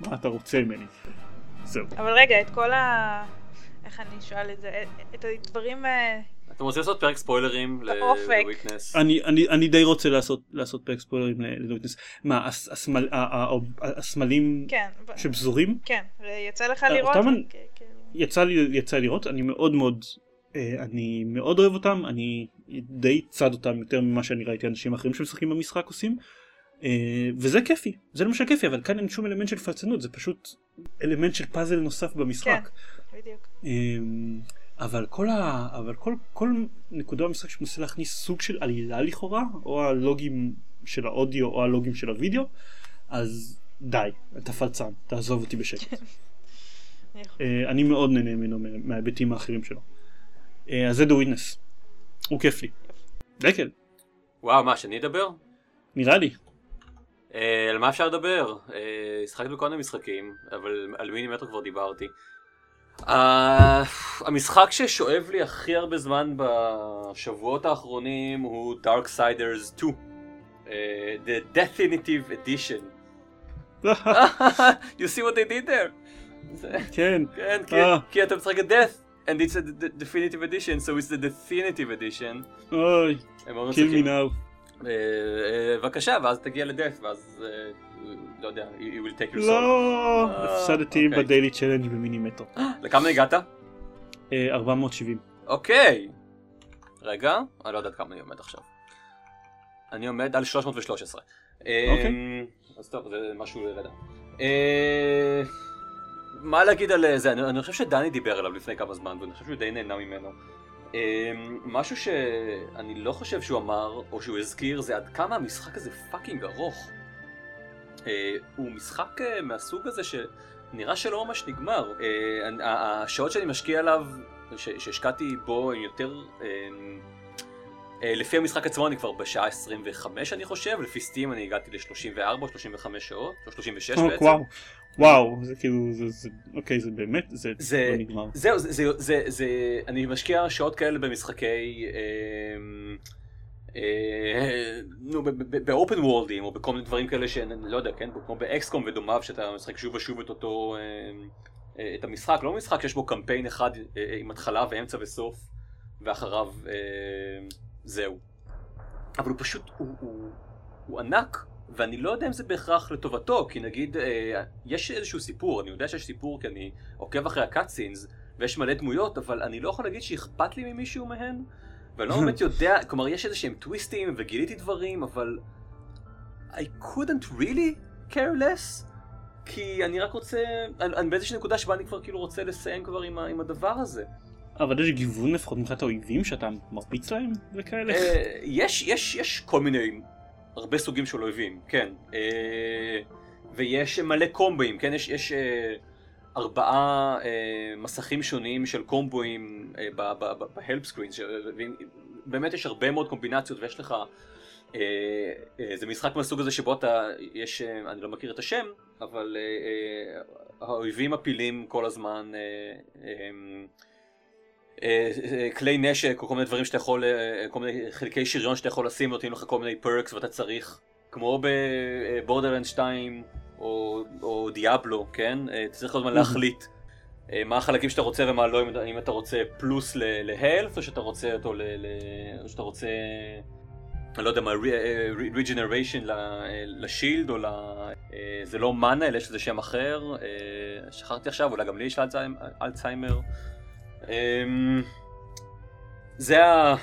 מה אתה רוצה ממני. זהו. אבל רגע, את כל ה... איך אני אשאל את זה? את הדברים... אה, אתם רוצים לעשות פרק ספוילרים באופק. לוויטנס? אני, אני, אני די רוצה לעשות, לעשות פרק ספוילרים לוויטנס. מה, הסמל, הסמלים כן, שפזורים? כן, יצא לך אה, לראות? אותם כן, כן. יצא לי, יצא לי לראות, אני מאוד מאוד, אני מאוד אוהב אותם, אני די צד אותם יותר ממה שאני ראיתי אנשים אחרים שמשחקים במשחק עושים, אה, וזה כיפי, זה למשל כיפי, אבל כאן אין שום אלמנט של פלצנות, זה פשוט אלמנט של פאזל נוסף במשחק. בדיוק. אמ, אבל כל ה... אבל כל, כל נקודה במשחק שמנסה להכניס סוג של עלילה לכאורה, או הלוגים של האודיו או הלוגים של הוידאו, אז די, אתה פלצן, תעזוב אותי בשקט. אני אה, אני מאוד נהנה ממנו מה- מההיבטים האחרים שלו. אה, אז זה The Witness. הוא כיף לי. דקל, וואו, מה, שאני אדבר? נראה לי. אה, על מה אפשר לדבר? אה, השחקתי בכל מיני משחקים, אבל על מינימטר כבר דיברתי. אה, המשחק ששואב לי הכי הרבה זמן בשבועות האחרונים הוא Darksiders 2. אה, The Definitive Edition. you see what they did there? כן. כן, כי- אה. כי אתה משחק את Death, and it's a de- definitive edition, so it's the definitive edition. אוי, מאוד kill me now. אה, אה, בבקשה, ואז תגיע לדף, ואז, אה, לא יודע, you will take your soul. לא, הפסדתי אוקיי. בדיילי צ'לנג' במינימטר. לכמה הגעת? אה, 470. אוקיי. רגע, אני לא יודעת כמה אני עומד עכשיו. אני עומד על 313. אה, אוקיי. אז טוב, זה משהו לדעת. אה, מה להגיד על זה? אני, אני חושב שדני דיבר עליו לפני כמה זמן, ואני חושב שהוא די נהנה ממנו. אה, משהו שאני לא חושב שהוא אמר, או שהוא הזכיר, זה עד כמה המשחק הזה fucking ארוך. אה, הוא משחק אה, מהסוג הזה שנראה שלא ממש נגמר. אה, ה- השעות שאני משקיע עליו, ש- שהשקעתי בו, הם יותר... אה, אה, לפי המשחק עצמו אני כבר בשעה 25 אני חושב, לפי Steam אני הגעתי ל-34 או 35 שעות, או 36 או, בעצם. וואו, וואו, זה כאילו, זה, זה, אוקיי, זה באמת, זה זה- לא נגמר. זהו, זה, זה, זה, זה, אני משקיע שעות כאלה במשחקי, אה, אה, נו, באופן וורלדים, או בכל מיני דברים כאלה שאני לא יודע, כן, כמו באקסקום ודומיו, שאתה משחק שוב ושוב את אותו, אה, אה, את המשחק, לא משחק שיש בו קמפיין אחד אה, עם התחלה ואמצע וסוף, ואחריו אה, זהו. אבל הוא פשוט, הוא, הוא, הוא ענק, ואני לא יודע אם זה בהכרח לטובתו, כי נגיד, אה, יש איזשהו סיפור, אני יודע שיש סיפור כי אני עוקב אחרי הקאטסינס, ויש מלא דמויות, אבל אני לא יכול להגיד שאכפת לי ממישהו מהן, ואני לא באמת יודע, כלומר יש איזה שהם טוויסטים, וגיליתי דברים, אבל... I couldn't really care less, כי אני רק רוצה, אני, אני באיזושהי נקודה שבה אני כבר כאילו רוצה לסיים כבר עם, ה, עם הדבר הזה. אבל יש גיוון לפחות מבחינת האויבים שאתה מרביץ להם וכאלה? אה, יש, יש, יש כל מיני, הרבה סוגים של אויבים, כן. אה, ויש מלא קומבים, כן? יש, יש, אה, ארבעה אה, מסכים שונים של קומבואים בהלפ סקרין, באמת יש הרבה מאוד קומבינציות ויש לך, זה משחק מהסוג הזה שבו אתה, יש, אני לא מכיר את השם, אבל האויבים מפילים כל הזמן כלי נשק או כל מיני דברים שאתה יכול, אה, כל מיני חלקי שריון שאתה יכול לשים נותנים לך כל מיני פרקס ואתה צריך, כמו בבורדרלנד 2 או, או דיאבלו, כן? אה, אתה צריך כל הזמן להחליט אה, מה החלקים שאתה רוצה ומה לא, אם אתה רוצה פלוס להלף או שאתה רוצה אותו ל... או שאתה רוצה... אני לא יודע מה, ריג'נריישן לשילד או ל... זה לא מאנה, אלא יש לזה שם אחר, שכחתי עכשיו, אולי גם לי יש אלצהיימר. אמ, זה ה...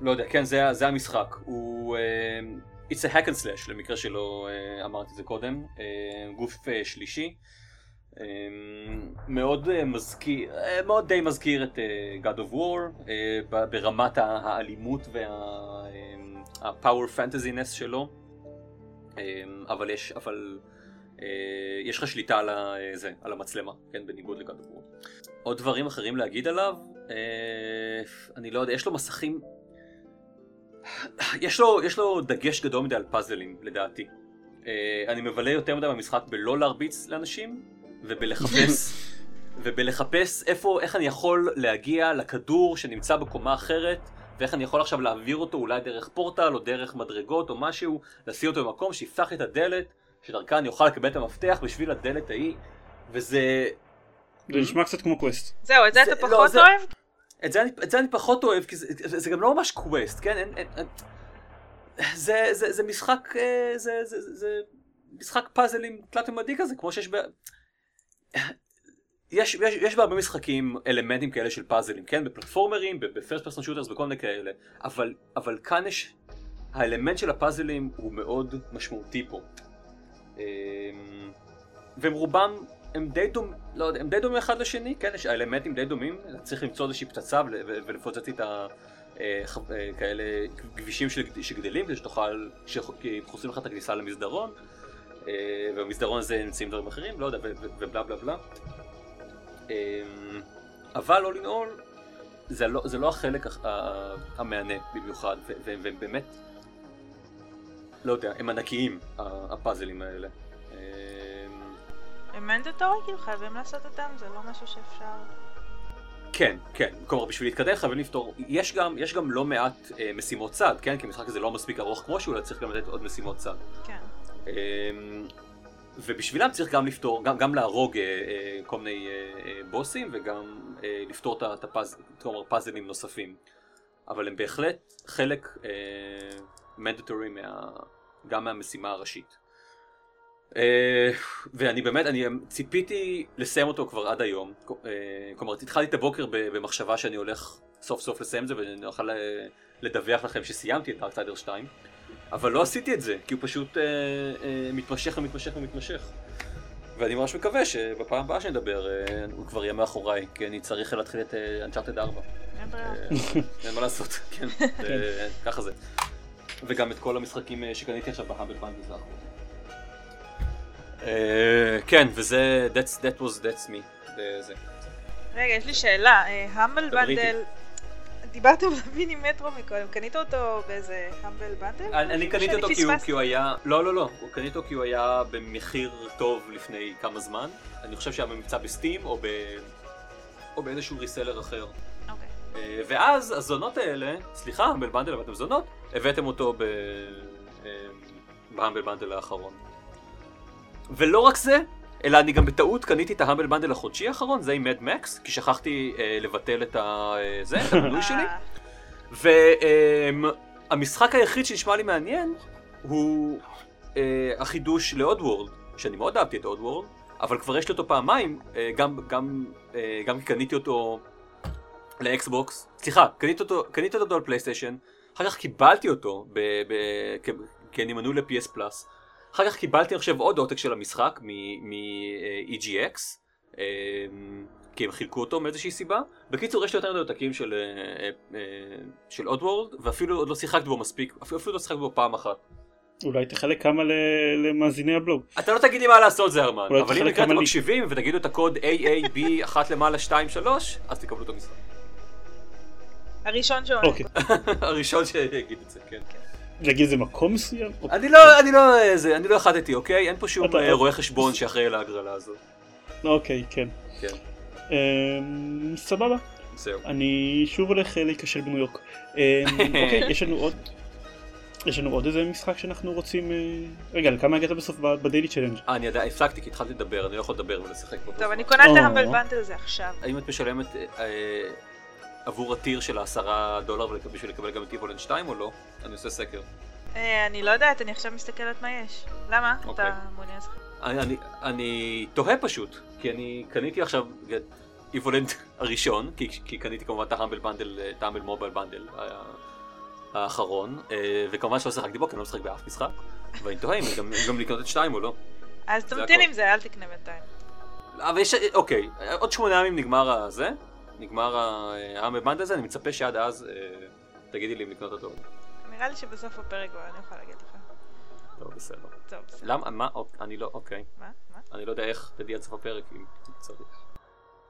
לא יודע, כן, זה, זה המשחק. הוא... אמ, It's a hack and slash, למקרה שלא uh, אמרתי את זה קודם. Uh, גוף uh, שלישי. מאוד uh, מזכיר, מאוד די מזכיר את God of War, ברמת האלימות וה-power fantasy-ness שלו. אבל יש, אבל... Uh, יש לך שליטה על, ה, זה, על המצלמה, כן, בניגוד לגד וור. עוד דברים אחרים להגיד עליו, uh, אני לא יודע, יש לו מסכים, יש לו, יש לו דגש גדול מדי על פאזלים, לדעתי. אני מבלה יותר מדי במשחק בלא להרביץ לאנשים, ובלחפש, ובלחפש איפה, איך אני יכול להגיע לכדור שנמצא בקומה אחרת, ואיך אני יכול עכשיו להעביר אותו אולי דרך פורטל או דרך מדרגות או משהו, לשים אותו במקום שיפתח את הדלת. שדרכה אני אוכל לקבל את המפתח בשביל הדלת ההיא, וזה... זה נשמע קצת כמו quest. זהו, את זה אתה לא, פחות זה- אוהב? את זה, אני, את זה אני פחות אוהב, כי זה, זה, זה גם לא ממש quest, כן? אין, אין, אין, זה, זה, זה משחק, אה, זה, זה, זה, זה משחק פאזלים תלת-ממדי כזה, כמו שיש ב... יש, יש, יש בהרבה משחקים אלמנטים כאלה של פאזלים, כן? בפלטפורמרים, ב first person shooters, בכל מיני כאלה, אבל, אבל כאן יש... האלמנט של הפאזלים הוא מאוד משמעותי פה. אמ, והם רובם, הם די דומים, לא יודע, הם די דומים אחד לשני, כן, יש האלמנטים די דומים, צריך למצוא איזושהי פצצה ולפוצץ איתה אה, אה, כאלה כבישים שגדלים, כדי שתוכל, כי חוסמים לך את הכניסה למסדרון, אה, ובמסדרון הזה נמצאים דברים אחרים, לא יודע, ובלה בלה בלה. אמ, אבל in all, זה לא, לא החלק המהנה במיוחד, והם באמת, לא יודע, הם ענקיים, הפאזלים האלה. הם מנדטורי? כאילו חייבים לעשות אותם? זה לא משהו שאפשר... כן, כן, כלומר בשביל להתקדם חייבים לפתור, יש גם, יש גם לא מעט אה, משימות צד, כן? כי המשחק הזה לא מספיק ארוך כמו שהוא, אלא צריך גם לתת עוד משימות צד. כן. אמ, ובשבילם צריך גם לפתור, גם, גם להרוג אה, אה, כל מיני אה, אה, בוסים וגם אה, לפתור את הפאז, כלומר פאזלים נוספים. אבל הם בהחלט חלק מנדטורי מה, גם מהמשימה הראשית. אה, ואני באמת, אני ציפיתי לסיים אותו כבר עד היום. אה, כלומר, התחלתי את הבוקר במחשבה שאני הולך סוף סוף לסיים את זה ואני אוכל אה, לדווח לכם שסיימתי את דארקסיידר 2. אבל לא עשיתי את זה, כי הוא פשוט אה, מתמשך ומתמשך ומתמשך. ואני ממש מקווה שבפעם הבאה שנדבר הוא כבר יהיה מאחוריי, כי אני צריך להתחיל את אנצ'ארטד 4. אין מה לעשות, כן, ככה זה. וגם את כל המשחקים אה, שקניתי עכשיו בהאמבל האחרון. אה, כן, וזה, that's, that was, that's me. זה-. רגע, יש לי שאלה. אה, המבל איתי. בנדל... דיברתם על Mini Metro מקודם, קנית אותו באיזה Humble Bundle? אני אני קניתי אותו כי הוא, פספסתי? כי הוא היה, לא לא לא, הוא קניתי אותו כי הוא היה במחיר טוב לפני כמה זמן. אני חושב שהיה במבצע ב Steam או, ב... או באיזשהו reseller אחר. אוקיי. אה, ואז הזונות האלה, סליחה, Humble Bundle הבאתם זונות, הבאתם אותו ב... אה, ב Humble Bundle האחרון. ולא רק זה, אלא אני גם בטעות קניתי את ה Humble Bundle החודשי האחרון, זה עם Mad Max, כי שכחתי אה, לבטל את ה... אה, זה, את המנוי שלי. אה, והמשחק היחיד שנשמע לי מעניין הוא אה, החידוש ל Oddworld, שאני מאוד אהבתי את Oddworld, אבל כבר יש לי אותו פעמיים, אה, גם, גם, אה, גם קניתי אותו ל Xbox, סליחה, קניתי אותו, קניתי אותו על PlayStation, אחר כך קיבלתי אותו ב, ב, כ, כי אני מנוי ל-PS פלאס, אחר כך קיבלתי אני חושב עוד עותק של המשחק מ-EGX, אה, כי הם חילקו אותו מאיזושהי סיבה. בקיצור, יש לי יותר מדי עותקים של, אה, אה, אה, של עוד וורד, ואפילו עוד לא שיחקתי בו מספיק, אפילו, אפילו לא שיחקתי בו פעם אחת. אולי תחלק כמה למאזיני הבלוג. אתה לא תגיד לי מה לעשות זרמן, אולי אבל אם תחלק מקרה כמה אתם לי- מקשיבים ותגידו את הקוד AAB 1 למעלה 2 3, אז תקבלו את המשחק. הראשון שעונה. אוקיי. הראשון שיגיד את זה, כן. להגיד איזה מקום מסוים? אני לא, אני לא, זה, אני לא החלטתי, אוקיי? אין פה שום אתה- אה, רואה חשבון שאחראי להגרלה הזאת. אוקיי, כן. כן, אמ, סבבה. זהו. אני שוב הולך אה, להיכשל בניו יורק. אמ, אוקיי, יש לנו עוד... יש לנו עוד איזה משחק שאנחנו רוצים... אה, רגע, לכמה הגעת בסוף ב daily challenge? אה, אני יודע, הפסקתי כי התחלתי לדבר, אני לא יכול לדבר ולשחק באותו טוב, אני. קונה את או. ה Humble Bundle הזה עכשיו. האם את משלמת אה, עבור ה tier של העשרה דולר בשביל לקבל גם את Evoland 2 או לא? אני עושה סקר. אה, אני לא יודעת, אני עכשיו מסתכלת מה יש. למה? אוקיי. אתה מעוניין לשחק? אני, תוהה פשוט, כי אני קניתי עכשיו את Evoland הראשון, כי, קניתי כמובן את ה Humble Bundle, את ה Humble Mobile Bundle האחרון, אה, וכמובן שלא שיחקתי בו, כי אני לא משחק באף משחק, ואני תוהה אם גם, גם לקנות את שתיים או לא. אז תמתין. עם זה, אל תקנה בינתיים. אבל יש, אוקיי, עוד שמונה ימים נגמר הזה, נגמר ה Humble Bundle הזה, אני מצפה שעד אז אה, תגידי לי אם לקנות אותו. נראה לי שבסוף הפרק כבר אני אוכל להגיד לך. טוב, בסדר. טוב, בסדר. למה? מה? אני לא, אוקיי. מה? מה? אני לא יודע איך תדעי עד סוף הפרק אם צריך.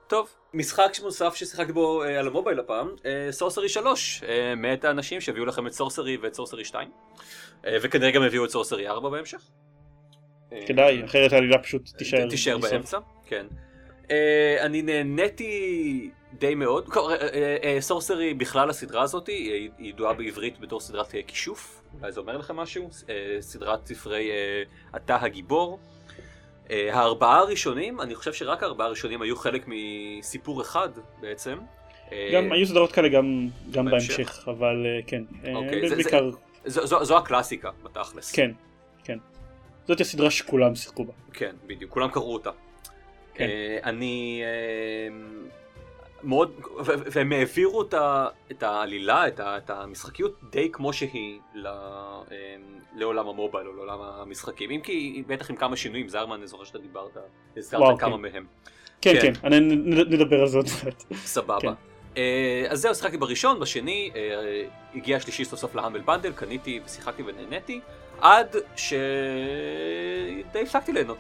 טוב, משחק נוסף ששיחקתי בו אה, על המובייל הפעם, אה, Sorcery 3, אה, מאת האנשים שהביאו לכם את Sorcery ואת Sorcery 2, אה, וכנראה גם הביאו את Sorcery 4 בהמשך. אה, כדאי, אחרת העלילה פשוט תישאר. תישאר. באמצע, כן. אה, אני נהניתי די מאוד, אה, אה, Sorcery בכלל הסדרה הזאת היא ידועה בעברית בתור סדרת כישוף, אולי זה אומר לך משהו, סדרת ספרי אתה הגיבור. הארבעה הראשונים, אני חושב שרק הארבעה הראשונים היו חלק מסיפור אחד בעצם. גם היו סדרות כאלה גם גם בהמשך? בהמשך, אבל כן. אוקיי, זה- בעיקר, זו, זו, זו הקלאסיקה בתכלס. כן, כן. זאת הסדרה שכולם שיחקו בה. כן, בדיוק, כולם קראו אותה. כן. אה, אני אה, מאוד, והם העבירו את ה- את העלילה, את ה- את המשחקיות די כמו שהיא ל- אה, לעולם המובייל או לעולם המשחקים, אם כי בטח עם כמה שינויים, זרמן, אני זוכר שאתה דיברת, הזכרת וואו, כמה כן. מהם. כן, כן. כן, אני- נדבר על זה עוד מעט. סבבה. כן. אז זהו, שיחקתי בראשון, בשני, הגיע השלישי סוף סוף להמבל בנדל, קניתי ושיחקתי ונהניתי, עד שדי הפסקתי ליהנות.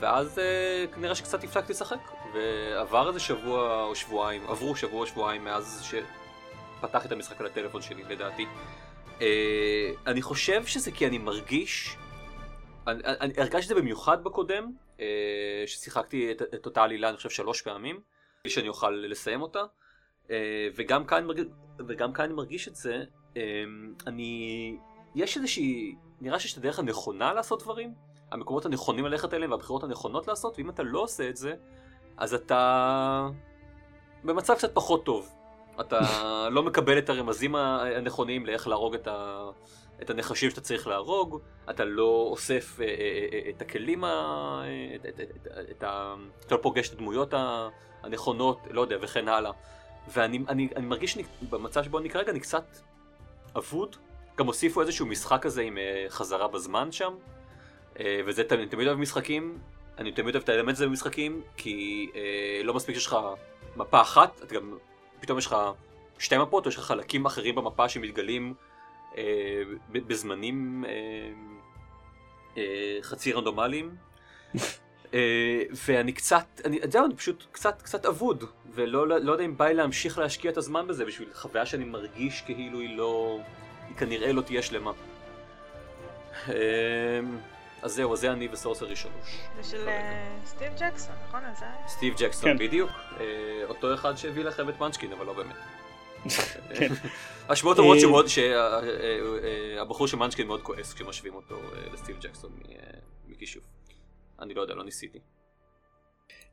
ואז אה, כנראה שקצת הפסקתי לשחק, ועבר איזה שבוע או שבועיים, עברו שבוע או שבועיים מאז שפתחתי את המשחק על הטלפון שלי, לדעתי. אה, אני חושב שזה כי אני מרגיש, אני, אני הרגשתי את זה במיוחד בקודם, אה, ששיחקתי את, את אותה עלילה, אני חושב, שלוש פעמים, בלי שאני אוכל לסיים אותה. וגם כאן, וגם כאן אני מרגיש את זה, אני... יש איזושהי... נראה שיש את הדרך הנכונה לעשות דברים, המקומות הנכונים ללכת אליהם והבחירות הנכונות לעשות, ואם אתה לא עושה את זה, אז אתה במצב קצת פחות טוב. אתה לא מקבל את הרמזים הנכונים לאיך להרוג את, ה... את הנחשים שאתה צריך להרוג, אתה לא אוסף אה, אה, אה, את הכלים, ה... את, את, את, את, ה... אתה לא פוגש את הדמויות הנכונות, לא יודע, וכן הלאה. ואני אני, אני מרגיש שאני, במצב שבו אני כרגע אני קצת אבוד. גם הוסיפו איזשהו משחק כזה עם חזרה בזמן שם. אה, וזה אני תמיד אוהב משחקים, אני תמיד אוהב את האלמנט הזה במשחקים, כי אה, לא מספיק שיש לך מפה אחת, אתה גם, פתאום יש לך שתי מפות, או יש לך חלקים אחרים במפה שמתגלים אה, בזמנים אה, אה, חצי רנדומליים. אה, ואני קצת, אני, זהו, אני פשוט קצת, קצת אבוד, ולא לא יודע אם בא לי להמשיך להשקיע את הזמן בזה בשביל חוויה שאני מרגיש כאילו היא לא, היא כנראה לא תהיה שלמה. אה, אז זהו, זה אני וסורסרי שלוש. זה של אה, סטיב ג'קסון, נכון? אז זה היה? סטיב ג'קסון, כן. בדיוק. אה, אותו אחד שהביא לכם את מנצ'קין, אבל לא באמת. כן. השמועות אומרות אה, שהבחור של מנצ'קין מאוד כועס כשמשווים אותו לסטיב ג'קסון מכישוף. אני לא יודע, לא ניסיתי.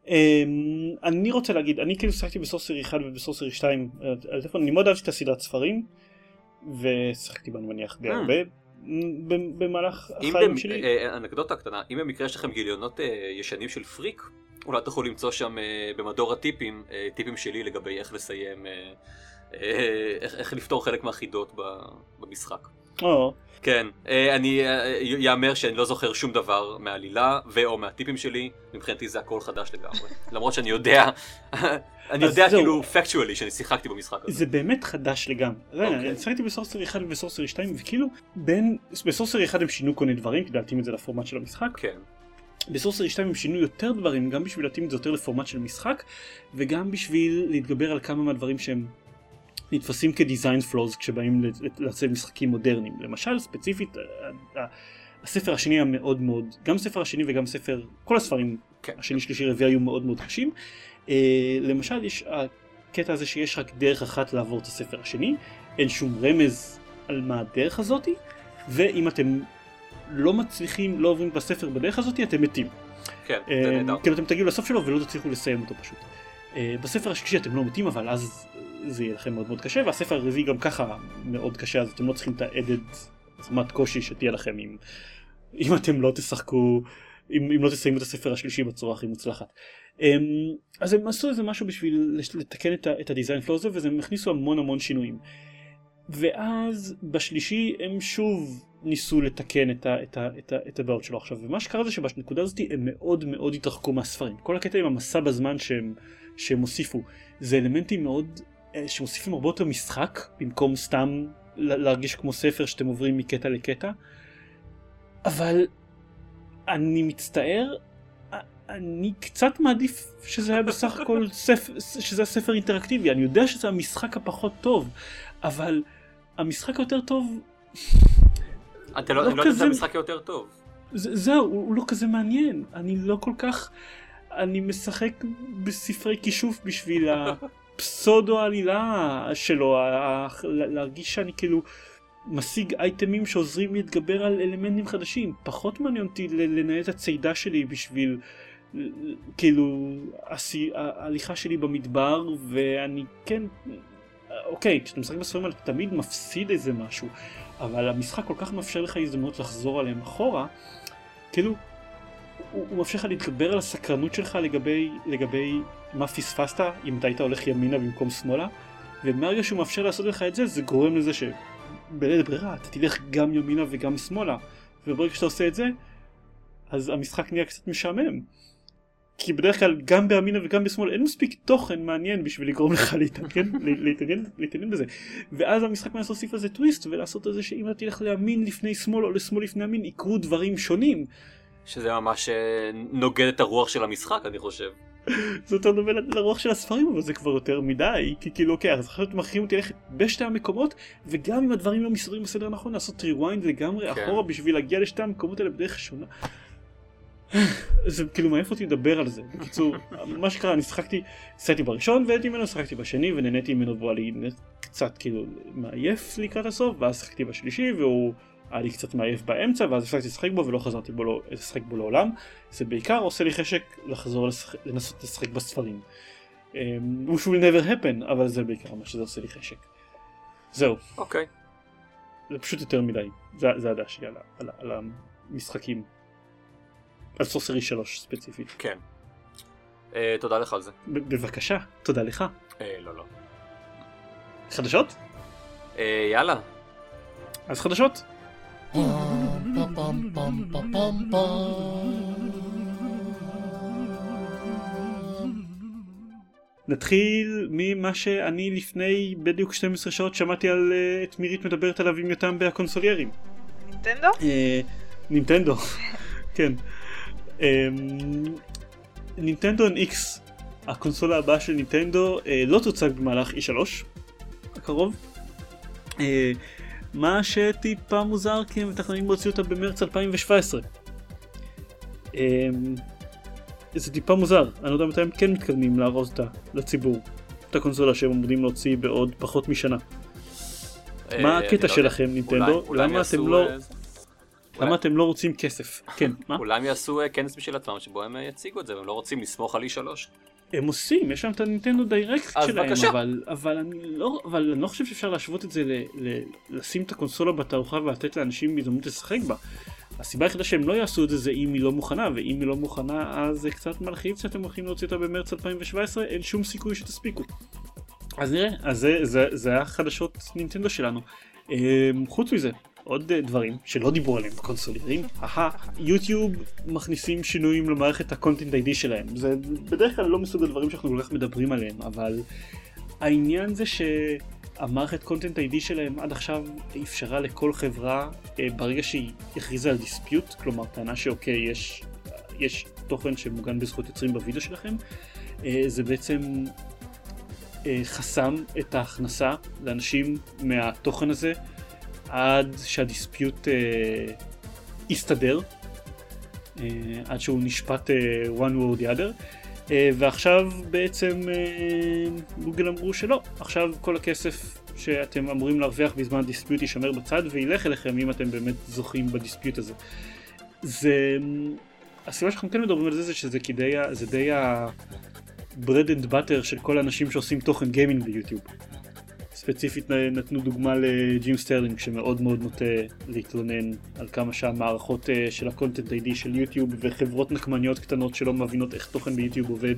אמ, אני רוצה להגיד, אני כאילו שיחקתי בסורסרי 1 ובסורסרי 2 על הטלפון, אני מאוד אהבתי את הסדרת ספרים, ושיחקתי בה אני מניח די. הרבה במהלך החיים במ- שלי. אה, אנקדוטה קטנה, אם במקרה יש לכם גיליונות אה, ישנים של פריק, אולי תוכלו למצוא שם אה, במדור הטיפים, אה, טיפים שלי לגבי איך לסיים, אה, אה, איך איך לפתור חלק מהחידות במשחק. או, כן, אה, אני אה, יאמר שאני לא זוכר שום דבר מהעלילה ו/או מהטיפים שלי, מבחינתי זה הכל חדש לגמרי. למרות שאני יודע, אני יודע. כאילו פקטואלי שאני שיחקתי במשחק הזה. זה באמת חדש לגמרי. אוקיי. אני שיחקתי בסורסרי 1 ובסורסרי 2 וכאילו בין בסורסרי 1 הם שינו כל מיני דברים כדי להתאים את זה לפורמט של המשחק. כן, בסורסרי 2 הם שינו יותר דברים גם בשביל להתאים את זה יותר לפורמט של משחק וגם בשביל להתגבר על כמה מהדברים שהם נתפסים כדיזיין פלוז כשבאים לעצב משחקים מודרניים. למשל ספציפית הספר השני היה מאוד מאוד, גם הספר השני וגם ספר, כל הספרים כן. השני שלישי רביעי היו מאוד מאוד קשים. אה, למשל יש הקטע הזה שיש רק דרך אחת לעבור את הספר השני, אין שום רמז על מה הדרך הזאתי, ואם אתם לא מצליחים, לא עוברים בספר בדרך הזאתי, אתם מתים. כן, זה אה, נהדר. כאילו אתם תגיעו לסוף שלו ולא תצליחו לסיים אותו פשוט. אה, בספר השלישי אתם לא מתים אבל אז זה יהיה לכם מאוד מאוד קשה והספר הרביעי גם ככה מאוד קשה אז אתם לא צריכים את האדד רמת קושי שתהיה לכם אם, אם אתם לא תשחקו אם, אם לא תסיימו את הספר השלישי בצורה הכי מוצלחת. אמ, אז הם עשו איזה משהו בשביל לתקן את, את הדיזיין פלו הזה והם הכניסו המון המון שינויים. ואז בשלישי הם שוב ניסו לתקן את, ה, את, ה, את, ה, את הבעיות שלו עכשיו ומה שקרה זה שבנקודה הזאת הם מאוד מאוד התרחקו מהספרים כל הקטע עם המסע בזמן שהם, שהם הוסיפו זה אלמנטים מאוד שמוסיפים הרבה יותר משחק במקום סתם להרגיש כמו ספר שאתם עוברים מקטע לקטע אבל אני מצטער אני קצת מעדיף שזה היה בסך הכל ספר, שזה הספר אינטראקטיבי אני יודע שזה המשחק הפחות טוב אבל המשחק היותר טוב אתה לא לא לא יודע כזה- שזה המשחק יותר טוב. זה, זהו, הוא, הוא לא כזה מעניין. אני לא כל כך... אני משחק בספרי כישוף בשביל הפסודו עלילה שלו, להרגיש שאני כאילו משיג אייטמים שעוזרים להתגבר על אלמנטים חדשים. פחות מעניין אותי לנהל את הצידה שלי בשביל כאילו ההליכה שלי במדבר ואני כן אוקיי כשאתה משחק בספרים האלה אתה תמיד מפסיד איזה משהו אבל המשחק כל כך מאפשר לך הזדמנות לחזור עליהם אחורה כאילו הוא, הוא מאפשר לך להתגבר על הסקרנות שלך לגבי לגבי מה פספסת אם אתה היית הולך ימינה במקום שמאלה ומהרגע שהוא מאפשר לעשות לך את זה זה גורם לזה שבלית ברירה אתה תלך גם ימינה וגם שמאלה וברגע שאתה עושה את זה אז המשחק נהיה קצת משעמם. כי בדרך כלל גם בימינה וגם בשמאל אין מספיק תוכן מעניין בשביל לגרום לך להתעניין, להתעניין, להתעניין בזה. ואז המשחק מנסה להוסיף לזה טוויסט ולעשות את זה שאם אתה תלך לימין לפני שמאל או לשמאל לפני ימין יקרו דברים שונים שזה ממש אה, נוגד את הרוח של המשחק אני חושב. זה יותר ל- לרוח של הספרים אבל זה כבר יותר מדי כי כאילו אוקיי אז אתם מכריחים אותי ללכת בשתי המקומות וגם אם הדברים לא מסתדרים בסדר הנכון לעשות rewind לגמרי כן. אחורה בשביל להגיע לשתי המקומות האלה בדרך שונה. זה כאילו מעיף אותי לדבר על זה בקיצור מה שקרה אני שיחקתי שיחקתי בראשון והייתי ממנו שיחקתי בשני ונהניתי ממנו והוא היה לי קצת כאילו מעייף לקראת הסוף ואז שיחקתי בשלישי והוא היה לי קצת מעייף באמצע ואז הפסקתי לשחק בו ולא חזרתי בו לא, לשחק בו לעולם זה בעיקר עושה לי חשק לחזור לשחק, לנסות לשחק בספרים. Um, which will never happen אבל זה בעיקר מה שזה עושה לי חשק. זהו אוקיי. זה פשוט יותר מדי זה, זה הדעה שלי על, על, על המשחקים. על סוסרי 3 ספציפית. כן. אה, תודה לך על זה. בבקשה תודה לך. אה, לא לא. חדשות? אה, יאללה. אז חדשות. נתחיל ממה שאני לפני בדיוק 12 שעות שמעתי על אה, את מירית מדברת עליו עם יותם בהקונסוליירים. נינטנדו? אה, נינטנדו, כן. אה, נינטנדו NX, הקונסולה הבאה של נינטנדו, לא תוצג במהלך E3 הקרוב. מה שטיפה מוזר כי הם מתכננים להוציא אותה במרץ 2017. אה, זה טיפה מוזר, אני לא יודע מתי הם כן מתכוונים לארוז אותה לציבור. את הקונסולה שהם עומדים להוציא בעוד פחות משנה. אה, מה הקטע לא שלכם. נינטנדו? למה אתם לא- אה, למה אתם לא רוצים כסף? כן, מה? אולי הם יעשו אה, כנס משל עצמם שבו הם יציגו את זה והם לא רוצים לסמוך על E3. הם עושים, יש שם את הנינטנדו דיירקט שלהם, בבקשה. אבל, אבל, אני לא, אבל אני לא חושב שאפשר להשוות את זה, ל, ל, לשים את הקונסולה בתערוכה ולתת לאנשים הזדמנות לשחק בה. הסיבה היחידה שהם לא יעשו את זה זה אם היא לא מוכנה, ואם היא לא מוכנה אז זה קצת מלחיץ שאתם הולכים להוציא אותה במרץ 2017, אין שום סיכוי שתספיקו. אז נראה, אז זה, זה, זה היה חדשות נינטנדו שלנו. אמ, חוץ מזה, עוד אה, דברים שלא דיברו עליהם בקונסולרים, יוטיוב מכניסים שינויים למערכת ה Content ID שלהם, זה בדרך כלל לא מסוג הדברים שאנחנו כל כך מדברים עליהם, אבל העניין זה שהמערכת Content ID שלהם עד עכשיו אפשרה לכל חברה, אה, ברגע שהיא הכריזה על dispute, כלומר טענה שאוקיי, יש, יש תוכן שמוגן בזכות יוצרים בווידאו שלכם, אה, זה בעצם אה, חסם את ההכנסה לאנשים מהתוכן הזה עד שהדיספיוט אה, יסתדר, אה, עד שהוא נשפט אה, one word the other, ועכשיו בעצם גוגל אמרו שלא, עכשיו כל הכסף שאתם אמורים להרוויח בזמן הדיספיוט יישמר בצד וילך אליכם אם אתם באמת זוכים בדיספיוט הזה. זה... הסיבה שאנחנו כן מדברים על זה זה שזה די, ה- זה די ה... bread and butter של כל האנשים שעושים תוכן גיימינג ביוטיוב. ספציפית נתנו דוגמה לג'ים סטרלינג שמאוד מאוד נוטה להתלונן על כמה שהמערכות אה, של ה Content ID של יוטיוב וחברות נקמניות קטנות שלא מבינות איך תוכן ביוטיוב עובד,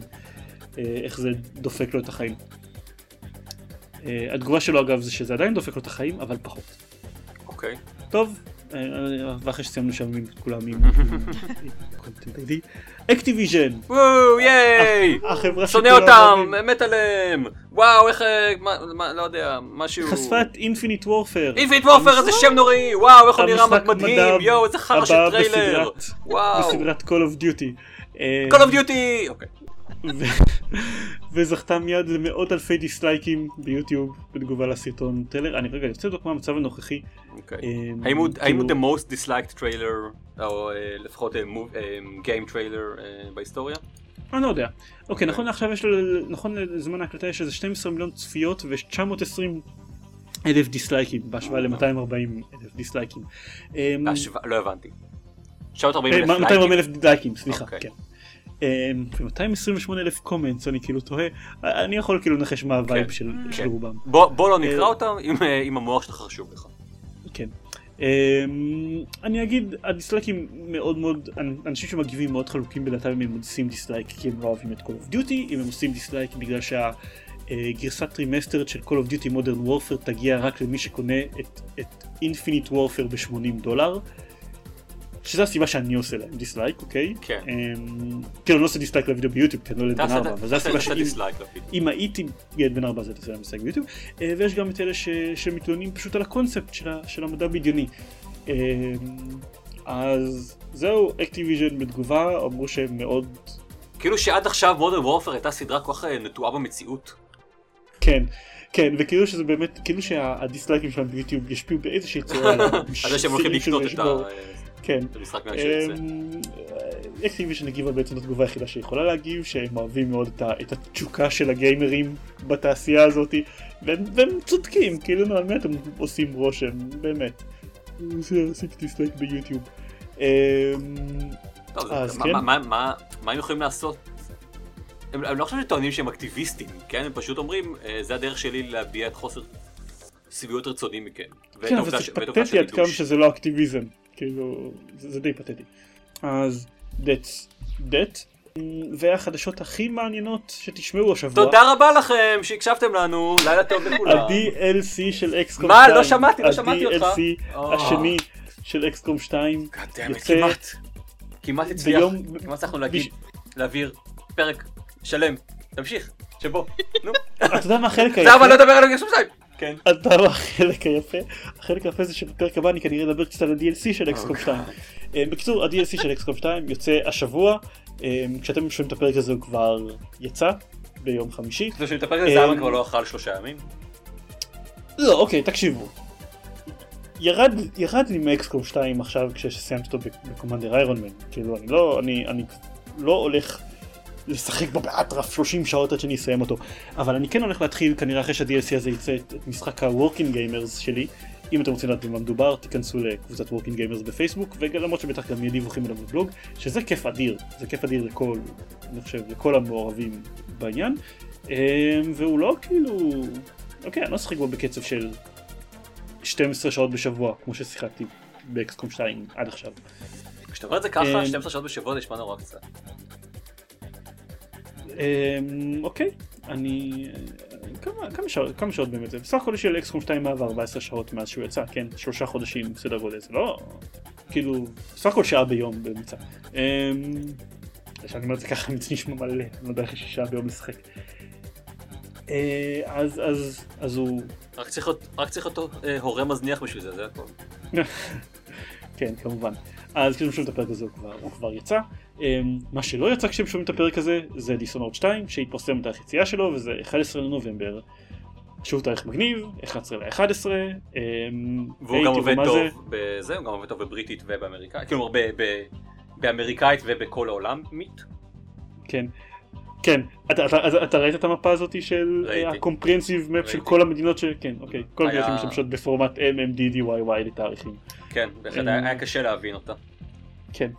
אה, איך זה דופק לו את החיים. אה, התגובה שלו אגב זה שזה עדיין דופק לו את החיים אבל פחות. אוקיי. טוב, אה, אה, ואחרי שסיימנו שם עם כולם עם אקטיביז'ן, וואו, ייי! החברה שונא אותם. מת עליהם! וואו, איך... אה, לא יודע, משהו... חשפה את Infinite Warfare. Infinite Warfare, איזה שם נוראי! וואו, איך הוא נראה מדהים! יואו, איזה חרא של טריילר! וואו! בסדרת Call of Duty. אה, Call of Duty! אוקיי. ו- וזכתה מיד למאות אלפי דיסלייקים ביוטיוב בתגובה לסרטון טריילר. אני רגע, אני רוצה לבדוק מה המצב הנוכחי. אוקיי. אה, האם הוא- כאילו- the most disliked trailer, או אה, לפחות אה, game trailer בהיסטוריה? אני לא יודע. אוקיי, נכון לעכשיו יש לו, נכון לזמן ההקלטה יש איזה 12 מיליון צפיות ו-920 אלף דיסלייקים בהשוואה ל-240 אלף דיסלייקים. לא הבנתי. 940 אלף 240 לייקים? אלף לייקים, סליחה, אוקיי. כן. ו-228 אלף comments, אני כאילו תוהה, אני יכול כאילו לנחש מה ה vibe כן, של כן. רובם. בוא לא נקרא אה, אותם אם, אה, אם המוח שלך חשוב לך. כן. אמ, אני אגיד, הדיסלייקים מאוד מאוד, אנשים שמגיבים מאוד חלוקים בדעתם אם הם עושים דיסלייק כי הם לא אוהבים את Call of Duty, אם הם עושים דיסלייק בגלל שהגרסת remastered של Call of Duty Modern Warfare תגיע רק למי שקונה את, את Infinite Warfare ב-80 דולר. שזו הסיבה שאני עושה להם דיסלייק, אוקיי? כן. אמ, כאילו אני לא עושה דיסלייק לוידאו ביוטיוב, כי אני לא ילד בן ארבע, אבל זו תעשה- הסיבה שאם... דיסלייק הייתי ילד בן ארבע אז הייתי עושה להם משחק ביוטיוב אה, ויש גם את אלה. שמתלוננים פשוט על הקונספט של, המדע בדיוני. אה, אז זהו, אקטיביז'ן בתגובה אמרו שהם מאוד כאילו שעד עכשיו Modern Warfare הייתה סדרה כל כך אה, נטועה במציאות. כן. כן, וכאילו שזה באמת, כאילו שהדיסלייקים שלהם ביוטיוב ישפיעו באיזושהי צורה על זה שהם הולכים לקנות שזה את ה-. כן. את המשחק מיד שיוצא. אמ, אקטיביז'ן הגיבה בעצם התגובה היחידה שיכולה להגיב, שהם אוהבים מאוד את התשוקה של הגיימרים בתעשייה הזאת, והם והם צודקים, כאילו על מי אתם עושים רושם, באמת. זה עשיתי דיסלייק ביוטיוב. אמ, טוב, אז מה- כן. מה- מה- מה מה הם יכולים לעשות? הם הם לא חושבים שטוענים שהם אקטיביסטים, כן? הם פשוט אומרים, אה, זה הדרך שלי להביע את חוסר שביעות רצוני מכם. כן, אבל זה פתטי עד כמה. שזה לא אקטיביזם, כאילו, זה זה די פתטי. אז that's that. והחדשות הכי מעניינות שתשמעו השבוע. תודה רבה לכם שהקשבתם לנו, לילה טוב לכולם. ה-DLC של אקסקום מה? 2. לא שמעתי, לא שמעתי אותך. ה-DLC אה. השני של אקסקום 2. God damn it, יוצא כמעט. כמעט הצליח. ביום- כמעט הצלחנו להגיד, להעביר פרק שלם. תמשיך, שבו. נו. אתה יודע מה החלק זה אבל לא? לדבר על הגשם שתיים. כן. אתה יודע מה החלק היפה? החלק היפה זה שבפרק הבא אני כנראה אדבר קצת על ה-DLC של אקסקום אוקיי. 2. אה, בקיצור, ה-DLC של אקסקום 2 יוצא השבוע. אה, כשאתם שומעים את הפרק הזה הוא כבר יצא ביום חמישי. זה שמטפל בזה אמ, אבא כבר לא אכל שלושה ימים. לא, אוקיי, תקשיבו. ירד, ירד לי מאקסקום 2 עכשיו כשסיימתי אותו בקומנדר איירון מן. כאילו, אני לא, אני, אני לא הולך לשחק בו באטרף 30 שעות עד שאני אסיים אותו. אבל אני כן הולך להתחיל כנראה אחרי שה-DLC הזה יצא את, את משחק ה-Working Gamers שלי. אם אתם רוצים לדעת במה מדובר, תיכנסו לקבוצת Working Gamers בפייסבוק, ולמרות שבטח גם יהיה דיווחים עליו בבלוג, שזה כיף אדיר, זה כיף אדיר לכל, אני חושב, לכל המעורבים בעניין. אמ, והוא לא כאילו, אוקיי, אני לא אשחק בו בקצב של 12 שעות בשבוע, כמו ששיחקתי באקסקום 2 עד עכשיו. כשאתה אומר את זה ככה, אמ, 12 שעות בשבוע נשמע נורא קצת. אמ, אוקיי, אני... כמה, כמה, שעות, כמה שעות באמת זה? בסך הכל של אקסקום 2 מעבר 14 שעות מאז שהוא יצא, כן? שלושה חודשים סדר גודל, זה לא... כאילו, בסך הכל שעה ביום בממוצע. אמ, שאני אומר את זה ככה, זה נשמע מלא, אני לא יודע איך יש שעה ביום לשחק. אה, אז, אז, אז הוא, רק צריך רק צריך אותו אה, הורה מזניח בשביל זה, זה הכל. כן, כמובן. אז כשאתם שומעים את הפרק הזה הוא כבר, הוא כבר יצא. אמ, מה שלא יצא כשאתם שומעים את הפרק הזה זה דיסונורד 2 שהתפרסם תאריך יציאה שלו וזה 11 לנובמבר. שוב תאריך מגניב, 11 ל-11. אמ, והוא גם עובד מה זה? טוב בזה, הוא גם עובד טוב בבריטית ובאמריקאית, כלומר ב- ב- באמריקאית ובכל העולם, מיט. כן. כן, אתה, אתה, אתה, אתה ראית את המפה הזאת של ראיתי. ה-comprehensive map של. כל המדינות ש... כן, אוקיי. כל היה- המדינות שמשתמשות בפורמט MMDDYY לתאריכים. כן, בהחלט אה, היה היה קשה להבין אותה. כן.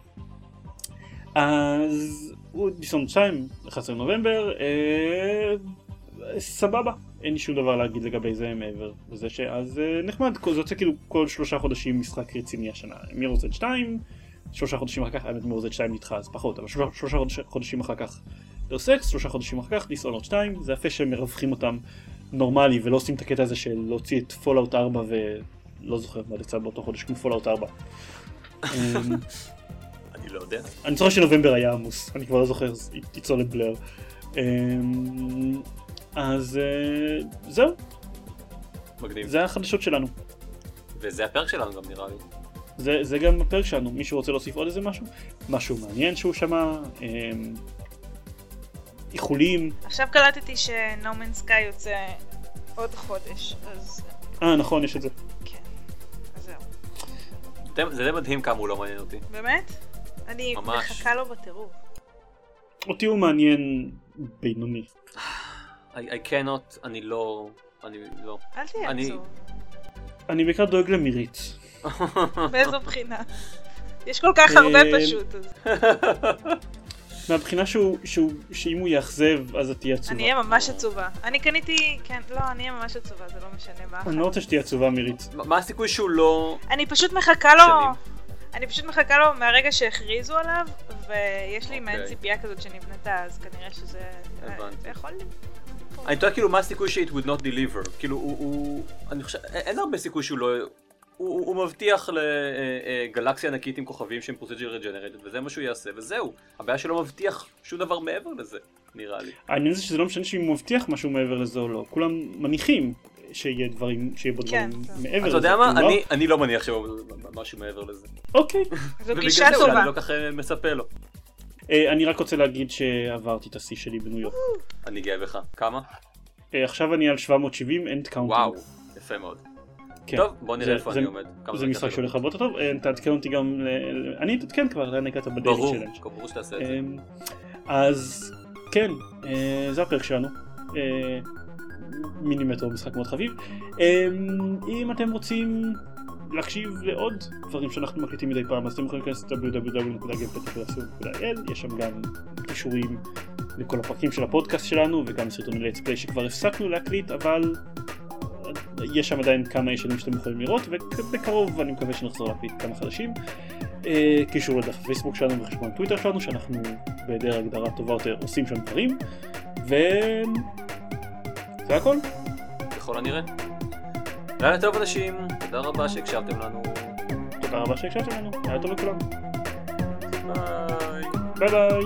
אז דיסון 2, 11 נובמבר, אה, סבבה, אין לי שום דבר להגיד לגבי זה מעבר לזה שאז אה, נחמד, זה יוצא כאילו כל שלושה חודשים משחק רציני השנה, מירוזד 2, שלושה חודשים אחר כך, האמת מירוזד 2 נדחה אז פחות, אבל שלושה, שלושה חודש, חודשים אחר כך דוס אקס, שלושה חודשים אחר כך דיסונורד 2, זה יפה שהם מרווחים אותם נורמלי ולא עושים את הקטע הזה של להוציא את Fallout 4 ולא זוכר מה יצא באותו חודש כמו Fallout 4. אני לא יודע. אני זוכר שנובמבר היה עמוס, אני כבר לא זוכר, תיצור לבלר. אמ, אז אה, זהו, מגניב. זה החדשות שלנו. וזה הפרק שלנו גם נראה לי. זה, זה גם הפרק שלנו, מישהו רוצה להוסיף עוד איזה משהו? משהו מעניין שהוא שמע? אמ, איחולים? עכשיו קלטתי שנומן סקאי יוצא עוד חודש, אז אה נכון, יש את זה. כן. אז זהו. זה די מדהים כמה הוא לא מעניין אותי. באמת? אני ממש. מחכה לו בטירוף. אותי הוא מעניין בינוני. I I cannot, אני לא... אני לא. אל תהיה אני- עצוב. אני בעיקר דואג למירית. באיזו בחינה? יש כל כך הרבה אה, פשוט. אז מהבחינה שהוא, שהוא, שאם הוא יאכזב אז את תהיה עצובה. אני אהיה ממש עצובה. אני קניתי, כן, לא, אני אהיה ממש עצובה, זה לא משנה מה. אני לא רוצה שתהיה עצובה מירית. מה מה הסיכוי שהוא לא... אני פשוט מחכה לו, שנים. אני פשוט מחכה לו מהרגע שהכריזו עליו, ויש לי מעין אוקיי. ציפייה כזאת שנבנתה, אז כנראה שזה... הבנתי. זה יכול להיות. אני תוהה כאילו מה הסיכוי ש-it would not deliver. כאילו הוא... הוא... אני חושב... אין הרבה סיכוי שהוא לא... הוא, הוא מבטיח לגלקסיה ענקית עם כוכבים שהם פרוסיג'ר רג'נרטד וזה מה שהוא יעשה וזהו. הבעיה שלא מבטיח שום דבר מעבר לזה, נראה לי. העניין זה שזה לא משנה שאם הוא מבטיח משהו מעבר לזה או לא. כולם מניחים שיהיה דברים, שיהיה בו כן, דברים טוב. מעבר אתה לזה. יודע מה? כלומר- אני, אני לא מניח שהוא משהו מעבר לזה. אוקיי. זו ובגלל גישה זה אולי טובה. אני לא כך אה, מצפה לו. אה, אני רק רוצה להגיד שעברתי את השיא שלי בניו יורק. אני גאה בך. כמה? אה, עכשיו אני על 770 end counting. וואו, יפה מאוד. כן. טוב, בוא נראה זה- איפה זה- אני עומד. זה משחק. שהולך הרבה יותר טוב. אה, תעדכן אותי גם, אני אתעדכן כבר לאן הגעת בדיילי ברור, צ'לנג'. ברור שתעשה את זה. אמ, אז כן, אה, זה הפרק שלנו. מינימטר משחק מאוד חביב. אמ, אם אתם רוצים להקשיב לעוד דברים שאנחנו מקליטים מדי פעם אז אתם יכולים להיכנס ל-www.gamepad.co.il יש שם גם קישורים לכל הפרקים של הפודקאסט שלנו וגם סרטוני let's play שכבר הפסקנו להקליט אבל יש שם עדיין כמה ישנים שאתם יכולים לראות ובקרוב אני מקווה שנחזור להקליט כמה חדשים. אה, קישור לדף הפייסבוק שלנו וחשבון טוויטר שלנו שאנחנו בהיעדר הגדרה טובה יותר עושים שם דברים ו... זה הכל. ככל הנראה. לילה טוב אנשים, תודה רבה שהקשבתם לנו. תודה רבה שהקשבתם לנו, היה טוב לכולם. ביי. ביי ביי.